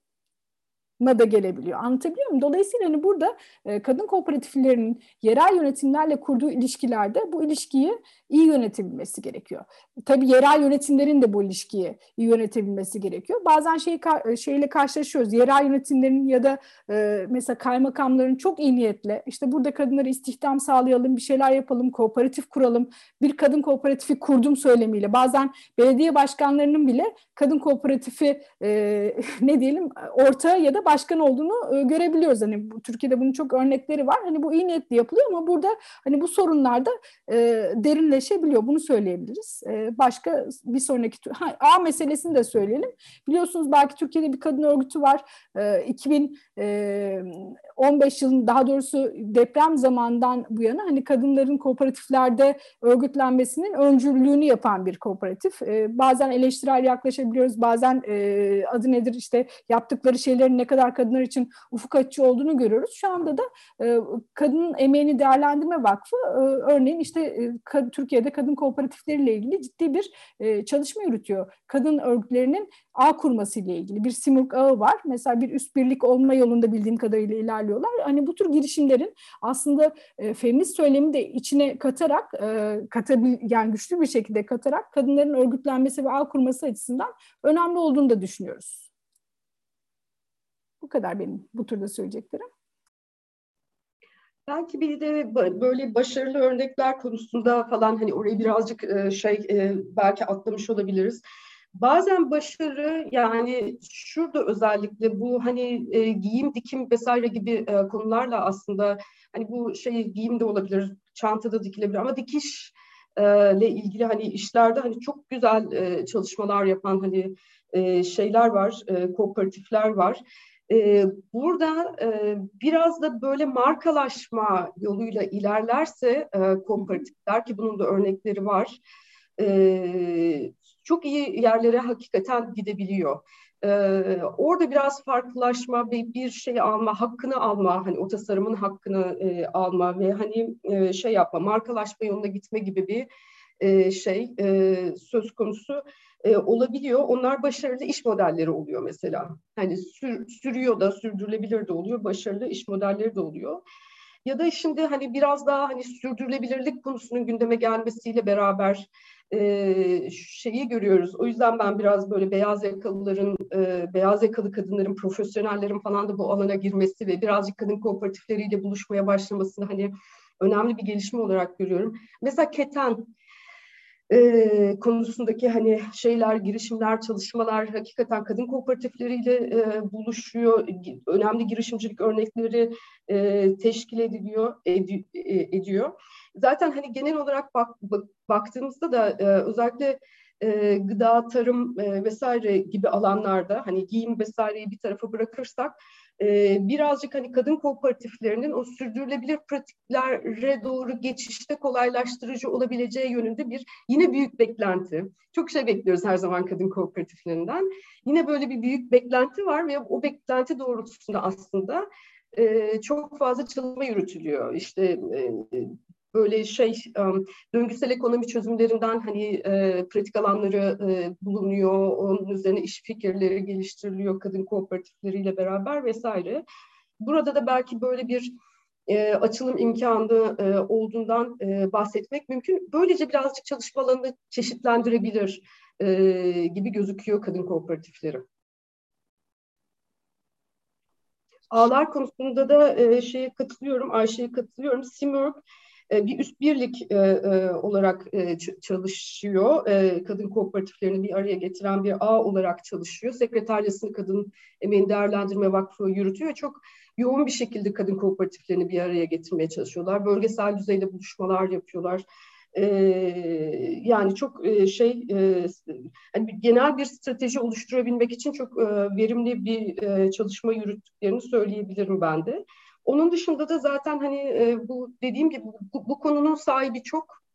na da gelebiliyor. Anlatabiliyor muyum? Dolayısıyla hani burada e, kadın kooperatiflerinin yerel yönetimlerle kurduğu ilişkilerde bu ilişkiyi iyi yönetebilmesi gerekiyor. Tabii yerel yönetimlerin de bu ilişkiyi iyi yönetebilmesi gerekiyor. Bazen şey şeyle karşılaşıyoruz. Yerel yönetimlerin ya da e, mesela kaymakamların çok iyi niyetle işte burada kadınlara istihdam sağlayalım, bir şeyler yapalım, kooperatif kuralım. Bir kadın kooperatifi kurdum söylemiyle. Bazen belediye başkanlarının bile kadın kooperatifi e, ne diyelim ortağı ya da başkan olduğunu e, görebiliyoruz. Hani Türkiye'de bunun çok örnekleri var. Hani bu iyi niyetli yapılıyor ama burada hani bu sorunlar da e, derinleşebiliyor. Bunu söyleyebiliriz. E, başka bir sonraki ha, A meselesini de söyleyelim. Biliyorsunuz belki Türkiye'de bir kadın örgütü var. E, 2015 e, yılın daha doğrusu deprem zamandan bu yana hani kadınların kooperatiflerde örgütlenmesinin öncülüğünü yapan bir kooperatif. Bazen eleştirel yaklaşabiliyoruz. Bazen adı nedir işte yaptıkları şeylerin ne kadar kadar kadınlar için ufuk açıcı olduğunu görüyoruz. Şu anda da e, Kadının Emeğini Değerlendirme Vakfı e, örneğin işte e, Türkiye'de kadın kooperatifleriyle ilgili ciddi bir e, çalışma yürütüyor. Kadın örgütlerinin ağ kurması ile ilgili bir simurg ağı var. Mesela bir üst birlik olma yolunda bildiğim kadarıyla ilerliyorlar. Hani bu tür girişimlerin aslında e, feminist söylemi de içine katarak, e, katabil, yani güçlü bir şekilde katarak kadınların örgütlenmesi ve ağ kurması açısından önemli olduğunu da düşünüyoruz. Bu kadar benim bu turda söyleyeceklerim. Belki bir de böyle başarılı örnekler konusunda falan hani orayı birazcık e, şey e, belki atlamış olabiliriz. Bazen başarı yani şurada özellikle bu hani e, giyim dikim vesaire gibi konularla aslında hani bu şey giyim de olabilir, çantada dikilebilir ama dikiş ile ilgili hani işlerde hani çok güzel çalışmalar yapan hani şeyler var, kooperatifler var. E, burada e, biraz da böyle markalaşma yoluyla ilerlerse e, kooperatifler ki bunun da örnekleri var. E, çok iyi yerlere hakikaten gidebiliyor. Ee, orada biraz farklılaşma ve bir şey alma, hakkını alma, hani o tasarımın hakkını e, alma ve hani e, şey yapma, markalaşma yoluna gitme gibi bir şey söz konusu olabiliyor. Onlar başarılı iş modelleri oluyor mesela. Hani sür, sürüyor da sürdürülebilir de oluyor, başarılı iş modelleri de oluyor. Ya da şimdi hani biraz daha hani sürdürülebilirlik konusunun gündeme gelmesiyle beraber şeyi görüyoruz. O yüzden ben biraz böyle beyaz yakalıların, beyaz yakalı kadınların, profesyonellerin falan da bu alana girmesi ve birazcık kadın kooperatifleriyle buluşmaya başlamasını hani önemli bir gelişme olarak görüyorum. Mesela Keten e, konusundaki hani şeyler, girişimler, çalışmalar hakikaten kadın kooperatifleriyle e, buluşuyor. Önemli girişimcilik örnekleri e, teşkil ediliyor, edi, e, ediyor. Zaten hani genel olarak bak, bak, baktığımızda da e, özellikle e, gıda, tarım e, vesaire gibi alanlarda hani giyim vesaireyi bir tarafa bırakırsak e, birazcık hani kadın kooperatiflerinin o sürdürülebilir pratiklere doğru geçişte kolaylaştırıcı olabileceği yönünde bir yine büyük beklenti. Çok şey bekliyoruz her zaman kadın kooperatiflerinden. Yine böyle bir büyük beklenti var ve o beklenti doğrultusunda aslında e, çok fazla çalışma yürütülüyor. İşte e, böyle şey döngüsel ekonomi çözümlerinden hani pratik alanları bulunuyor. Onun üzerine iş fikirleri geliştiriliyor kadın kooperatifleriyle beraber vesaire. Burada da belki böyle bir e, açılım imkanı e, olduğundan e, bahsetmek mümkün. Böylece birazcık çalışma alanını çeşitlendirebilir e, gibi gözüküyor kadın kooperatifleri. Ağlar konusunda da e, şeye katılıyorum, Ayşe'ye katılıyorum. Simurg bir üst birlik e, e, olarak çalışıyor. Kadın kooperatiflerini bir araya getiren bir ağ olarak çalışıyor. Sekreteryasını Kadın Emeğini Değerlendirme Vakfı yürütüyor. Çok yoğun bir şekilde kadın kooperatiflerini bir araya getirmeye çalışıyorlar. Bölgesel düzeyde buluşmalar yapıyorlar. e, yani çok e, şey e, hani genel bir strateji oluşturabilmek için çok e, verimli bir e, çalışma yürüttüklerini söyleyebilirim ben de. Onun dışında da zaten hani e, bu dediğim gibi bu, bu konunun sahibi çok.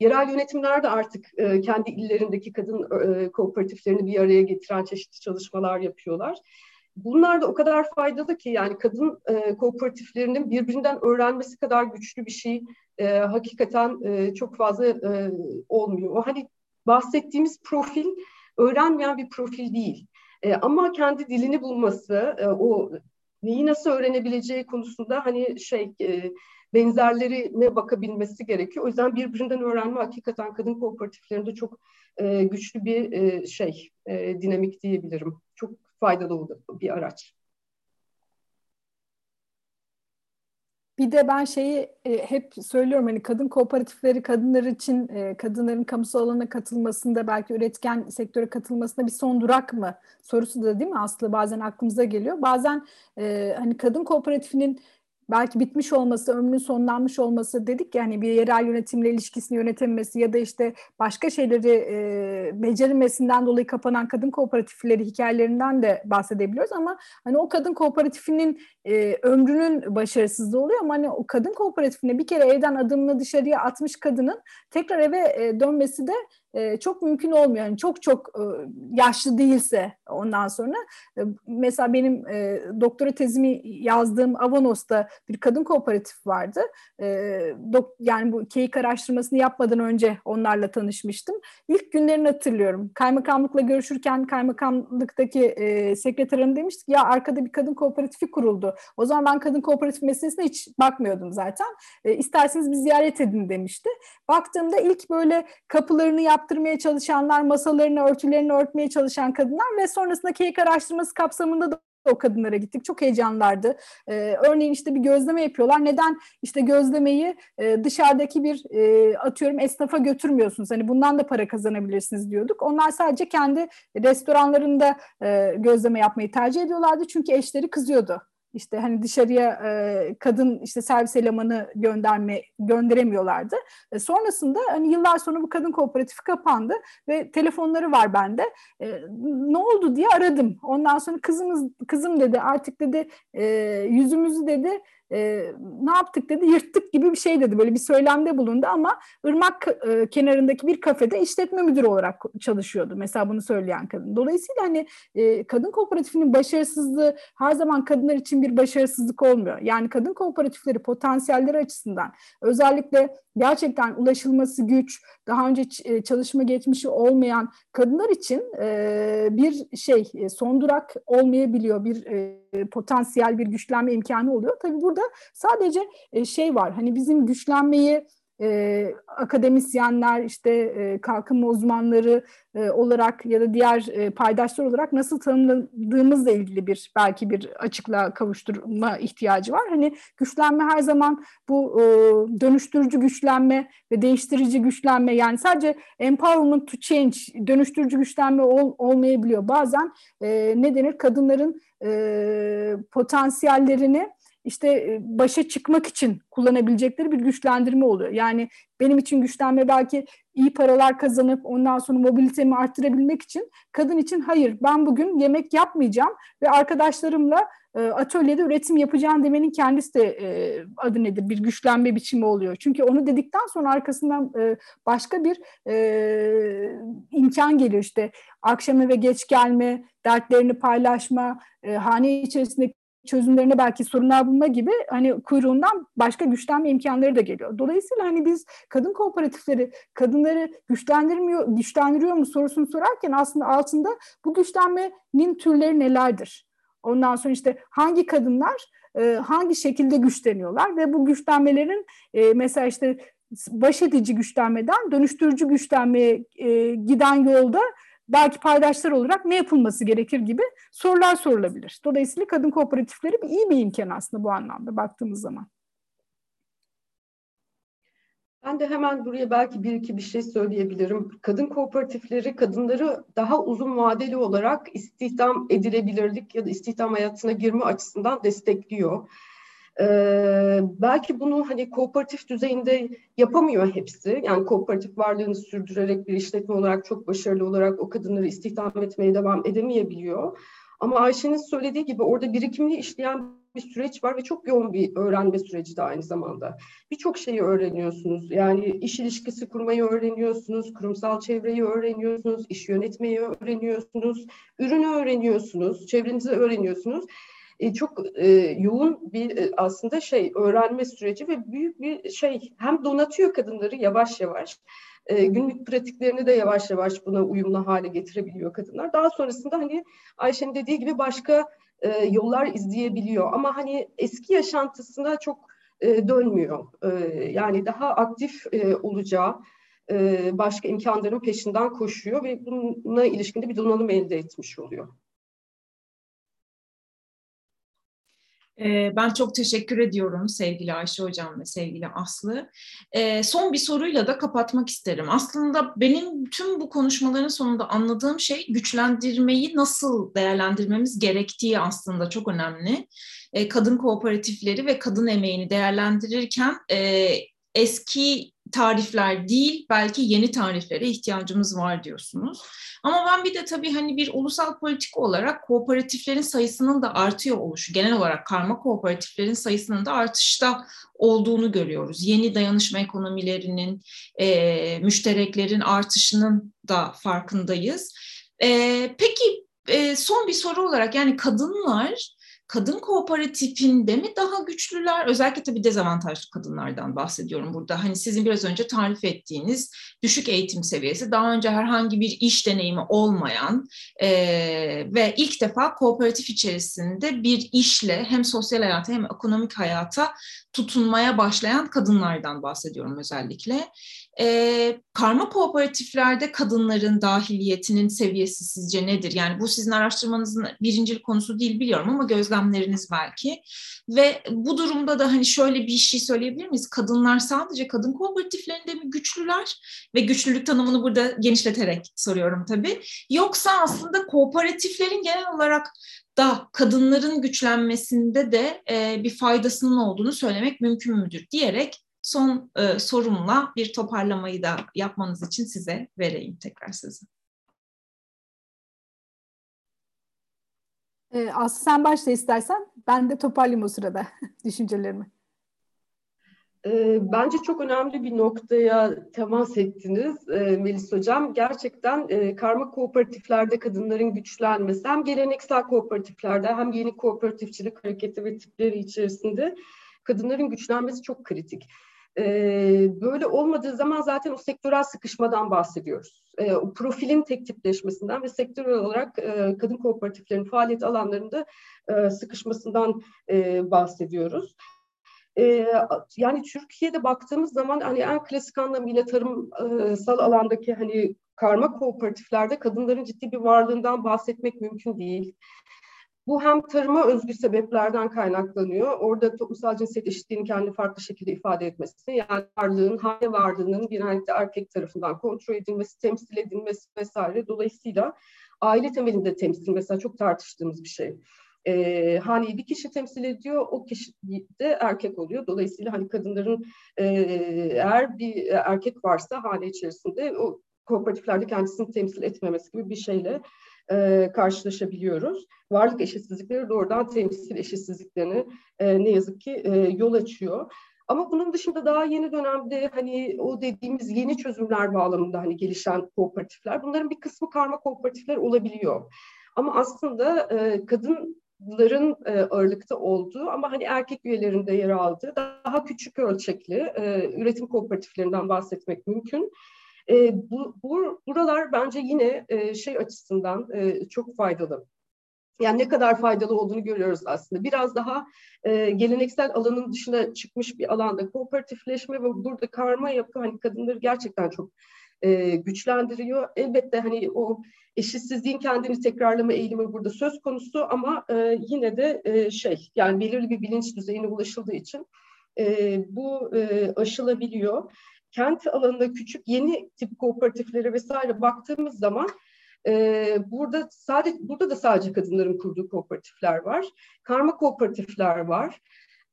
Yerel yönetimler de artık e, kendi illerindeki kadın e, kooperatiflerini bir araya getiren çeşitli çalışmalar yapıyorlar. Bunlar da o kadar faydalı ki yani kadın e, kooperatiflerinin birbirinden öğrenmesi kadar güçlü bir şey e, hakikaten e, çok fazla e, olmuyor. O hani bahsettiğimiz profil öğrenmeyen bir profil değil. E, ama kendi dilini bulması, e, o neyi nasıl öğrenebileceği konusunda hani şey e, benzerlerine bakabilmesi gerekiyor. O yüzden birbirinden öğrenme hakikaten kadın kooperatiflerinde çok e, güçlü bir e, şey, e, dinamik diyebilirim. Çok faydalı oldu bir araç. Bir de ben şeyi e, hep söylüyorum hani kadın kooperatifleri kadınlar için e, kadınların kamusal alana katılmasında belki üretken sektöre katılmasında bir son durak mı sorusu da değil mi Aslı bazen aklımıza geliyor. Bazen e, hani kadın kooperatifinin belki bitmiş olması, ömrünün sonlanmış olması dedik ya hani bir yerel yönetimle ilişkisini yönetememesi ya da işte başka şeyleri e, beceremesinden dolayı kapanan kadın kooperatifleri hikayelerinden de bahsedebiliyoruz. Ama hani o kadın kooperatifinin e, ömrünün başarısızlığı oluyor ama hani o kadın kooperatifine bir kere evden adımını dışarıya atmış kadının tekrar eve e, dönmesi de e, çok mümkün olmuyor. Yani çok çok e, yaşlı değilse ondan sonra. E, mesela benim e, doktora tezimi yazdığım Avanos'ta bir kadın kooperatif vardı. E, dok, yani bu keyik araştırmasını yapmadan önce onlarla tanışmıştım. İlk günlerini hatırlıyorum. Kaymakamlıkla görüşürken kaymakamlıktaki e, sekreter hanım demişti ki ya arkada bir kadın kooperatifi kuruldu. O zaman ben kadın kooperatif meselesine hiç bakmıyordum zaten. E, isterseniz bir ziyaret edin demişti. Baktığımda ilk böyle kapılarını yap yaptırmaya çalışanlar, masalarını, örtülerini örtmeye çalışan kadınlar ve sonrasında keyik araştırması kapsamında da o kadınlara gittik. Çok heyecanlardı. Ee, örneğin işte bir gözleme yapıyorlar. Neden işte gözlemeyi e, dışarıdaki bir e, atıyorum esnafa götürmüyorsunuz? Hani bundan da para kazanabilirsiniz diyorduk. Onlar sadece kendi restoranlarında e, gözleme yapmayı tercih ediyorlardı. Çünkü eşleri kızıyordu işte hani dışarıya e, kadın işte servis elemanı gönderme gönderemiyorlardı. E, sonrasında hani yıllar sonra bu kadın kooperatifi kapandı ve telefonları var bende. E, ne oldu diye aradım. Ondan sonra kızımız kızım dedi artık dedi e, yüzümüzü dedi e, ne yaptık dedi yırttık gibi bir şey dedi böyle bir söylemde bulundu ama ırmak e, kenarındaki bir kafede işletme müdürü olarak çalışıyordu mesela bunu söyleyen kadın. Dolayısıyla hani e, kadın kooperatifinin başarısızlığı her zaman kadınlar için bir başarısızlık olmuyor. Yani kadın kooperatifleri potansiyelleri açısından özellikle gerçekten ulaşılması güç, daha önce e, çalışma geçmişi olmayan kadınlar için e, bir şey e, son durak olmayabiliyor, bir potansiyel bir güçlenme imkanı oluyor. Tabii burada sadece şey var, hani bizim güçlenmeyi e, akademisyenler, işte e, kalkınma uzmanları e, olarak ya da diğer e, paydaşlar olarak nasıl tanımladığımızla ilgili bir belki bir açıklığa kavuşturma ihtiyacı var. Hani güçlenme her zaman bu e, dönüştürücü güçlenme ve değiştirici güçlenme yani sadece empowerment to change dönüştürücü güçlenme ol, olmayabiliyor. Bazen e, ne denir kadınların e, potansiyellerini işte e, başa çıkmak için kullanabilecekleri bir güçlendirme oluyor. Yani benim için güçlenme belki iyi paralar kazanıp ondan sonra mobilitemi arttırabilmek için kadın için hayır ben bugün yemek yapmayacağım ve arkadaşlarımla e, atölyede üretim yapacağım demenin kendisi de e, adı nedir bir güçlenme biçimi oluyor. Çünkü onu dedikten sonra arkasından başka bir imkan geliyor işte akşam eve geç gelme, dertlerini paylaşma, hane içerisinde çözümlerine belki sorunlar bulma gibi hani kuyruğundan başka güçlenme imkanları da geliyor. Dolayısıyla hani biz kadın kooperatifleri kadınları güçlendirmiyor, güçlendiriyor mu sorusunu sorarken aslında altında bu güçlenmenin türleri nelerdir? Ondan sonra işte hangi kadınlar e, hangi şekilde güçleniyorlar ve bu güçlenmelerin e, mesela işte baş edici güçlenmeden dönüştürücü güçlenmeye e, giden yolda belki paydaşlar olarak ne yapılması gerekir gibi sorular sorulabilir. Dolayısıyla kadın kooperatifleri bir iyi bir imkan aslında bu anlamda baktığımız zaman. Ben de hemen buraya belki bir iki bir şey söyleyebilirim. Kadın kooperatifleri kadınları daha uzun vadeli olarak istihdam edilebilirlik ya da istihdam hayatına girme açısından destekliyor. Ee, belki bunu hani kooperatif düzeyinde yapamıyor hepsi. Yani kooperatif varlığını sürdürerek bir işletme olarak çok başarılı olarak o kadınları istihdam etmeye devam edemeyebiliyor. Ama Ayşe'nin söylediği gibi orada birikimli işleyen bir süreç var ve çok yoğun bir öğrenme süreci de aynı zamanda. Birçok şeyi öğreniyorsunuz. Yani iş ilişkisi kurmayı öğreniyorsunuz, kurumsal çevreyi öğreniyorsunuz, iş yönetmeyi öğreniyorsunuz, ürünü öğreniyorsunuz, çevrenizi öğreniyorsunuz. E, çok e, yoğun bir e, aslında şey öğrenme süreci ve büyük bir şey hem donatıyor kadınları yavaş yavaş günlük pratiklerini de yavaş yavaş buna uyumlu hale getirebiliyor kadınlar. Daha sonrasında hani Ayşe'nin dediği gibi başka yollar izleyebiliyor ama hani eski yaşantısına çok e, dönmüyor. Yani daha aktif olacağı başka imkanların peşinden koşuyor ve buna ilişkinde bir donanım elde etmiş oluyor. Ben çok teşekkür ediyorum sevgili Ayşe Hocam ve sevgili Aslı. Son bir soruyla da kapatmak isterim. Aslında benim tüm bu konuşmaların sonunda anladığım şey güçlendirmeyi nasıl değerlendirmemiz gerektiği aslında çok önemli. Kadın kooperatifleri ve kadın emeğini değerlendirirken eski tarifler değil belki yeni tariflere ihtiyacımız var diyorsunuz. Ama ben bir de tabii hani bir ulusal politika olarak kooperatiflerin sayısının da artıyor oluşu, genel olarak karma kooperatiflerin sayısının da artışta olduğunu görüyoruz. Yeni dayanışma ekonomilerinin, e, müştereklerin artışının da farkındayız. E, peki e, son bir soru olarak yani kadınlar kadın kooperatifinde mi daha güçlüler? Özellikle tabii dezavantajlı kadınlardan bahsediyorum burada. Hani sizin biraz önce tarif ettiğiniz düşük eğitim seviyesi, daha önce herhangi bir iş deneyimi olmayan e, ve ilk defa kooperatif içerisinde bir işle hem sosyal hayata hem ekonomik hayata tutunmaya başlayan kadınlardan bahsediyorum özellikle. E, karma kooperatiflerde kadınların dahiliyetinin seviyesi sizce nedir? Yani bu sizin araştırmanızın birincil konusu değil biliyorum ama gözlemleriniz belki. Ve bu durumda da hani şöyle bir şey söyleyebilir miyiz? Kadınlar sadece kadın kooperatiflerinde mi güçlüler? Ve güçlülük tanımını burada genişleterek soruyorum tabii. Yoksa aslında kooperatiflerin genel olarak da kadınların güçlenmesinde de e, bir faydasının olduğunu söylemek mümkün müdür diyerek son e, sorumla bir toparlamayı da yapmanız için size vereyim tekrar sözü. Ee, Aslı sen başla istersen. Ben de toparlayayım o sırada düşüncelerimi. Ee, bence çok önemli bir noktaya temas ettiniz e, Melis Hocam. Gerçekten e, karma kooperatiflerde kadınların güçlenmesi hem geleneksel kooperatiflerde hem yeni kooperatifçilik hareketi ve tipleri içerisinde kadınların güçlenmesi çok kritik. Ee, böyle olmadığı zaman zaten o sektörel sıkışmadan bahsediyoruz. Ee, o profilin tek tipleşmesinden ve sektörel olarak e, kadın kooperatiflerin faaliyet alanlarında e, sıkışmasından e, bahsediyoruz. Ee, yani Türkiye'de baktığımız zaman hani en klasik anlamıyla tarımsal alandaki hani karma kooperatiflerde kadınların ciddi bir varlığından bahsetmek mümkün değil. Bu hem tarıma özgü sebeplerden kaynaklanıyor. Orada toplumsal cinsiyet eşitliğini kendi farklı şekilde ifade etmesi, yani varlığın, hane varlığının genellikle erkek tarafından kontrol edilmesi, temsil edilmesi vesaire. Dolayısıyla aile temelinde temsil mesela çok tartıştığımız bir şey. E, haneyi bir kişi temsil ediyor, o kişi de erkek oluyor. Dolayısıyla hani kadınların e, eğer bir erkek varsa hane içerisinde o kooperatiflerde kendisini temsil etmemesi gibi bir şeyle e, karşılaşabiliyoruz. Varlık eşitsizlikleri doğrudan temsil eşitsizliklerini e, ne yazık ki e, yol açıyor. Ama bunun dışında daha yeni dönemde hani o dediğimiz yeni çözümler bağlamında hani gelişen kooperatifler, bunların bir kısmı karma kooperatifler olabiliyor. Ama aslında e, kadınların e, ağırlıkta olduğu ama hani erkek üyelerinde yer aldığı daha küçük ölçekli e, üretim kooperatiflerinden bahsetmek mümkün. E, bu, bu buralar bence yine e, şey açısından e, çok faydalı. Yani ne kadar faydalı olduğunu görüyoruz aslında. Biraz daha e, geleneksel alanın dışına çıkmış bir alanda kooperatifleşme ve burada karma yapı hani kadınları gerçekten çok e, güçlendiriyor. Elbette hani o eşitsizliğin kendini tekrarlama eğilimi burada söz konusu ama e, yine de e, şey yani belirli bir bilinç düzeyine ulaşıldığı için e, bu e, aşılabiliyor kent alanında küçük yeni tip kooperatiflere vesaire baktığımız zaman e, burada sadece burada da sadece kadınların kurduğu kooperatifler var. Karma kooperatifler var.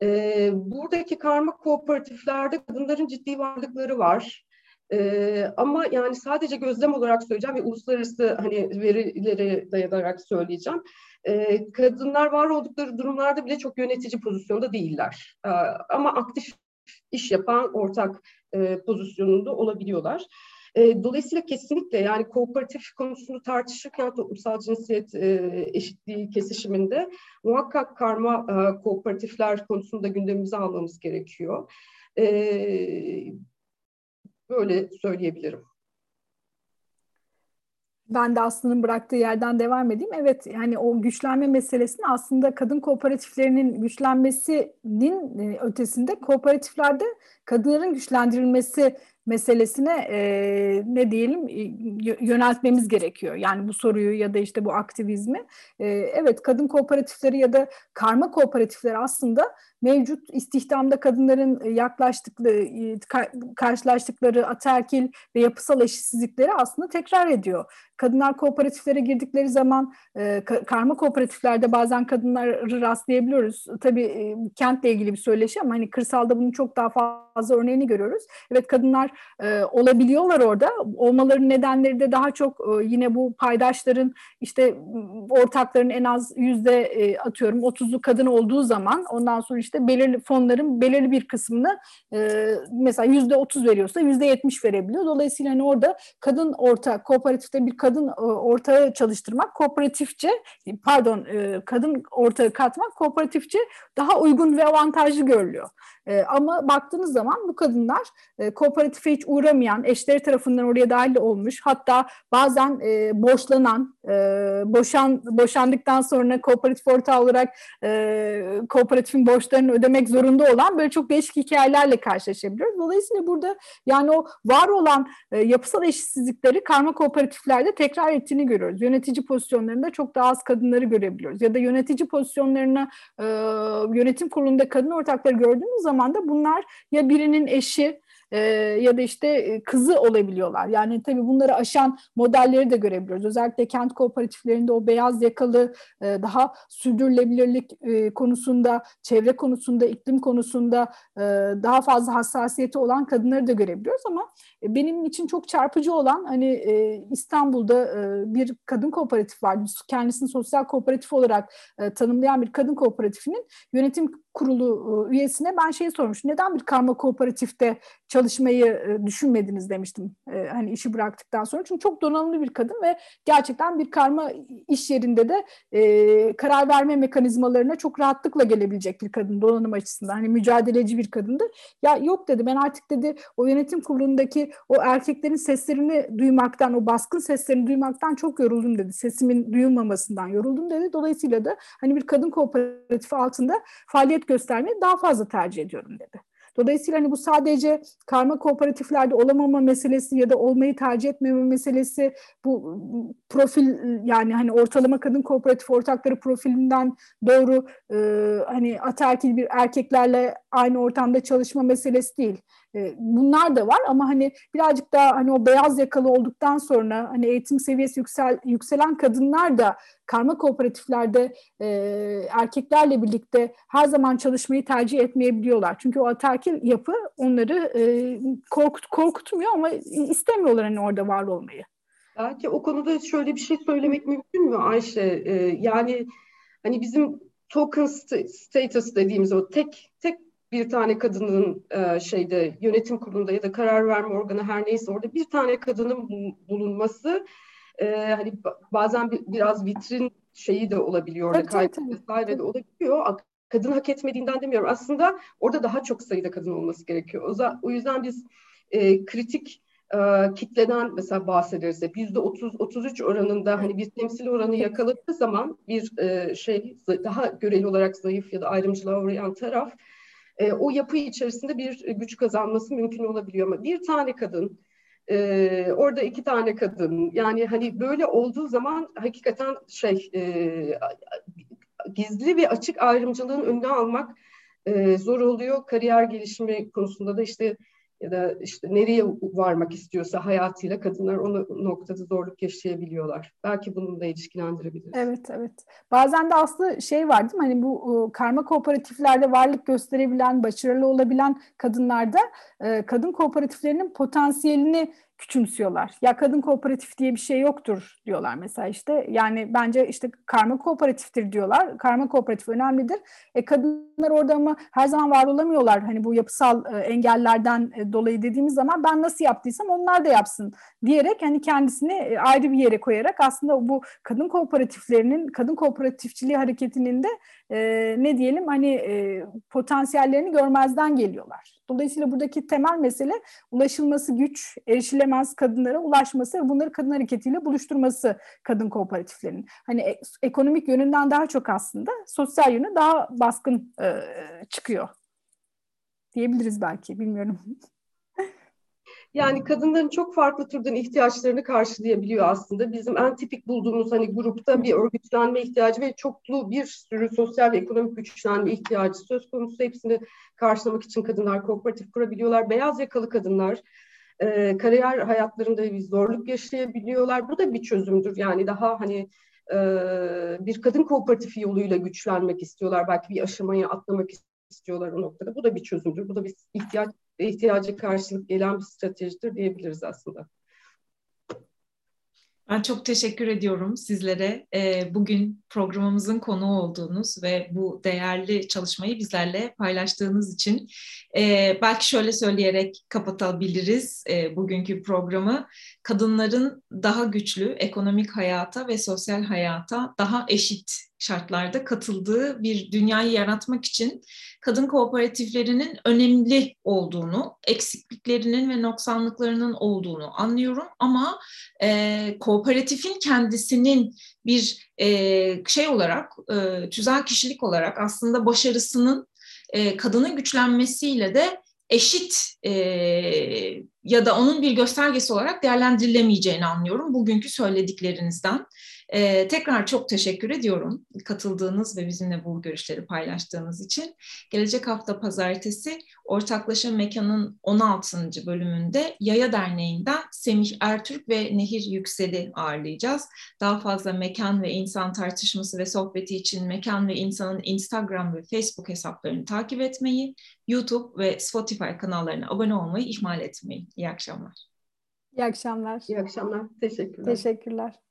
E, buradaki karma kooperatiflerde kadınların ciddi varlıkları var. Ee, ama yani sadece gözlem olarak söyleyeceğim ve uluslararası hani verilere dayanarak söyleyeceğim. Ee, kadınlar var oldukları durumlarda bile çok yönetici pozisyonda değiller. Ee, ama aktif iş yapan ortak e, pozisyonunda olabiliyorlar. E, dolayısıyla kesinlikle yani kooperatif konusunu tartışırken toplumsal cinsiyet e, eşitliği kesişiminde muhakkak karma e, kooperatifler konusunda gündemimize almamız gerekiyor. E, böyle söyleyebilirim. Ben de Aslı'nın bıraktığı yerden devam edeyim. Evet yani o güçlenme meselesini aslında kadın kooperatiflerinin güçlenmesinin e, ötesinde kooperatiflerde kadınların güçlendirilmesi meselesine e, ne diyelim yöneltmemiz gerekiyor. Yani bu soruyu ya da işte bu aktivizmi. E, evet kadın kooperatifleri ya da karma kooperatifler aslında mevcut istihdamda kadınların yaklaştıkları, karşılaştıkları ataerkil ve yapısal eşitsizlikleri aslında tekrar ediyor. Kadınlar kooperatiflere girdikleri zaman e, karma kooperatiflerde bazen kadınları rastlayabiliyoruz. Tabii e, kentle ilgili bir söyleşi ama hani kırsalda bunun çok daha fazla örneğini görüyoruz. Evet kadınlar e, olabiliyorlar orada. Olmaların nedenleri de daha çok e, yine bu paydaşların işte ortakların en az yüzde e, atıyorum 30'lu kadın olduğu zaman ondan sonra işte belirli fonların belirli bir kısmını e, mesela yüzde 30 veriyorsa yüzde 70 verebiliyor. Dolayısıyla hani orada kadın orta kooperatifte bir kadın e, ortağı çalıştırmak kooperatifçe pardon e, kadın ortağı katmak kooperatifçe daha uygun ve avantajlı görülüyor. E, ama baktığınız zaman bu kadınlar e, kooperatife hiç uğramayan, eşleri tarafından oraya dahil olmuş, hatta bazen e, borçlanan, e, boşan boşandıktan sonra kooperatif ortağı olarak e, kooperatifin borçlarını ödemek zorunda olan böyle çok değişik hikayelerle karşılaşabiliyoruz. Dolayısıyla burada yani o var olan e, yapısal eşitsizlikleri karma kooperatiflerde tekrar ettiğini görüyoruz. Yönetici pozisyonlarında çok daha az kadınları görebiliyoruz. Ya da yönetici pozisyonlarına e, yönetim kurulunda kadın ortakları gördüğümüz zaman zamanda bunlar ya birinin eşi e, ya da işte kızı olabiliyorlar. Yani tabii bunları aşan modelleri de görebiliyoruz. Özellikle kent kooperatiflerinde o beyaz yakalı e, daha sürdürülebilirlik e, konusunda, çevre konusunda, iklim konusunda e, daha fazla hassasiyeti olan kadınları da görebiliyoruz ama e, benim için çok çarpıcı olan hani e, İstanbul'da e, bir kadın kooperatif var. Kendisini sosyal kooperatif olarak e, tanımlayan bir kadın kooperatifinin yönetim kurulu e, üyesine ben şey sormuştum. Neden bir karma kooperatifte çalışmayı e, düşünmediniz demiştim. E, hani işi bıraktıktan sonra. Çünkü çok donanımlı bir kadın ve gerçekten bir karma iş yerinde de karar verme mekanizmalarına çok rahatlıkla gelebilecek bir kadın donanım açısından. Hani mücadeleci bir kadındı. Ya yok dedi ben artık dedi o yönetim kurulundaki o erkeklerin seslerini duymaktan, o baskın seslerini duymaktan çok yoruldum dedi. Sesimin duyulmamasından yoruldum dedi. Dolayısıyla da hani bir kadın kooperatifi altında faaliyet göstermeyi daha fazla tercih ediyorum dedi. Dolayısıyla hani bu sadece karma kooperatiflerde olamama meselesi ya da olmayı tercih etmeme meselesi bu profil yani hani ortalama kadın kooperatif ortakları profilinden doğru e, hani ataerkil bir erkeklerle aynı ortamda çalışma meselesi değil. E, bunlar da var ama hani birazcık daha hani o beyaz yakalı olduktan sonra hani eğitim seviyesi yüksel, yükselen kadınlar da karma kooperatiflerde e, erkeklerle birlikte her zaman çalışmayı tercih etmeyebiliyorlar. Çünkü o ataerkil yapı onları e, korkut, korkutmuyor ama istemiyorlar hani orada var olmayı. Belki o konuda şöyle bir şey söylemek mümkün mü Ayşe? Ee, yani hani bizim token status dediğimiz o tek tek bir tane kadının e, şeyde yönetim kurulunda ya da karar verme organı her neyse orada bir tane kadının bulunması e, hani bazen bir, biraz vitrin şeyi de olabiliyor orada kayıp vesaire de olabiliyor. Kadın hak etmediğinden demiyorum. Aslında orada daha çok sayıda kadın olması gerekiyor. O, o yüzden biz e, kritik e, kitleden mesela bahsederiz hep. Yüzde 30-33 oranında hani bir temsil oranı yakaladığı zaman bir e, şey daha göreli olarak zayıf ya da ayrımcılığa uğrayan taraf e, o yapı içerisinde bir güç kazanması mümkün olabiliyor ama bir tane kadın e, orada iki tane kadın yani hani böyle olduğu zaman hakikaten şey e, gizli ve açık ayrımcılığın önüne almak e, zor oluyor. Kariyer gelişimi konusunda da işte ya da işte nereye varmak istiyorsa hayatıyla kadınlar o noktada zorluk yaşayabiliyorlar. Belki bununla ilişkilendirebiliriz. Evet, evet. Bazen de aslında şey var değil mi? Hani bu karma kooperatiflerde varlık gösterebilen, başarılı olabilen kadınlarda kadın kooperatiflerinin potansiyelini küçümsüyorlar. Ya kadın kooperatif diye bir şey yoktur diyorlar mesela işte. Yani bence işte karma kooperatiftir diyorlar. Karma kooperatif önemlidir. E, kadınlar orada ama her zaman var olamıyorlar. Hani bu yapısal e, engellerden e, dolayı dediğimiz zaman ben nasıl yaptıysam onlar da yapsın diyerek hani kendisini e, ayrı bir yere koyarak aslında bu kadın kooperatiflerinin, kadın kooperatifçiliği hareketinin de e, ne diyelim hani e, potansiyellerini görmezden geliyorlar. Dolayısıyla buradaki temel mesele ulaşılması güç, erişilemez kadınlara ulaşması ve bunları kadın hareketiyle buluşturması kadın kooperatiflerinin. Hani e, ekonomik yönünden daha çok aslında sosyal yönü daha baskın e, çıkıyor diyebiliriz belki bilmiyorum. Yani kadınların çok farklı türden ihtiyaçlarını karşılayabiliyor aslında. Bizim en tipik bulduğumuz hani grupta bir örgütlenme ihtiyacı ve çoklu bir sürü sosyal ve ekonomik güçlenme ihtiyacı söz konusu. Hepsini karşılamak için kadınlar kooperatif kurabiliyorlar. Beyaz yakalı kadınlar e, kariyer hayatlarında bir zorluk yaşayabiliyorlar. Bu da bir çözümdür. Yani daha hani e, bir kadın kooperatifi yoluyla güçlenmek istiyorlar. Belki bir aşamayı atlamak istiyorlar o noktada. Bu da bir çözümdür. Bu da bir ihtiyaç ihtiyacı karşılık gelen bir stratejidir diyebiliriz aslında. Ben çok teşekkür ediyorum sizlere. E, bugün programımızın konuğu olduğunuz ve bu değerli çalışmayı bizlerle paylaştığınız için. E, belki şöyle söyleyerek kapatabiliriz e, bugünkü programı. Kadınların daha güçlü ekonomik hayata ve sosyal hayata daha eşit şartlarda katıldığı bir dünyayı yaratmak için kadın kooperatiflerinin önemli olduğunu, eksikliklerinin ve noksanlıklarının olduğunu anlıyorum ama e, kooperatifin kendisinin bir e, şey olarak, e, tüzel kişilik olarak aslında başarısının e, kadının güçlenmesiyle de eşit e, ya da onun bir göstergesi olarak değerlendirilemeyeceğini anlıyorum bugünkü söylediklerinizden. Ee, tekrar çok teşekkür ediyorum katıldığınız ve bizimle bu görüşleri paylaştığınız için. Gelecek hafta pazartesi Ortaklaşa Mekan'ın 16. bölümünde Yaya Derneği'nden Semih Ertürk ve Nehir Yüksel'i ağırlayacağız. Daha fazla mekan ve insan tartışması ve sohbeti için Mekan ve İnsan'ın Instagram ve Facebook hesaplarını takip etmeyi, YouTube ve Spotify kanallarına abone olmayı ihmal etmeyin. İyi akşamlar. İyi akşamlar. İyi akşamlar. Teşekkürler. Teşekkürler.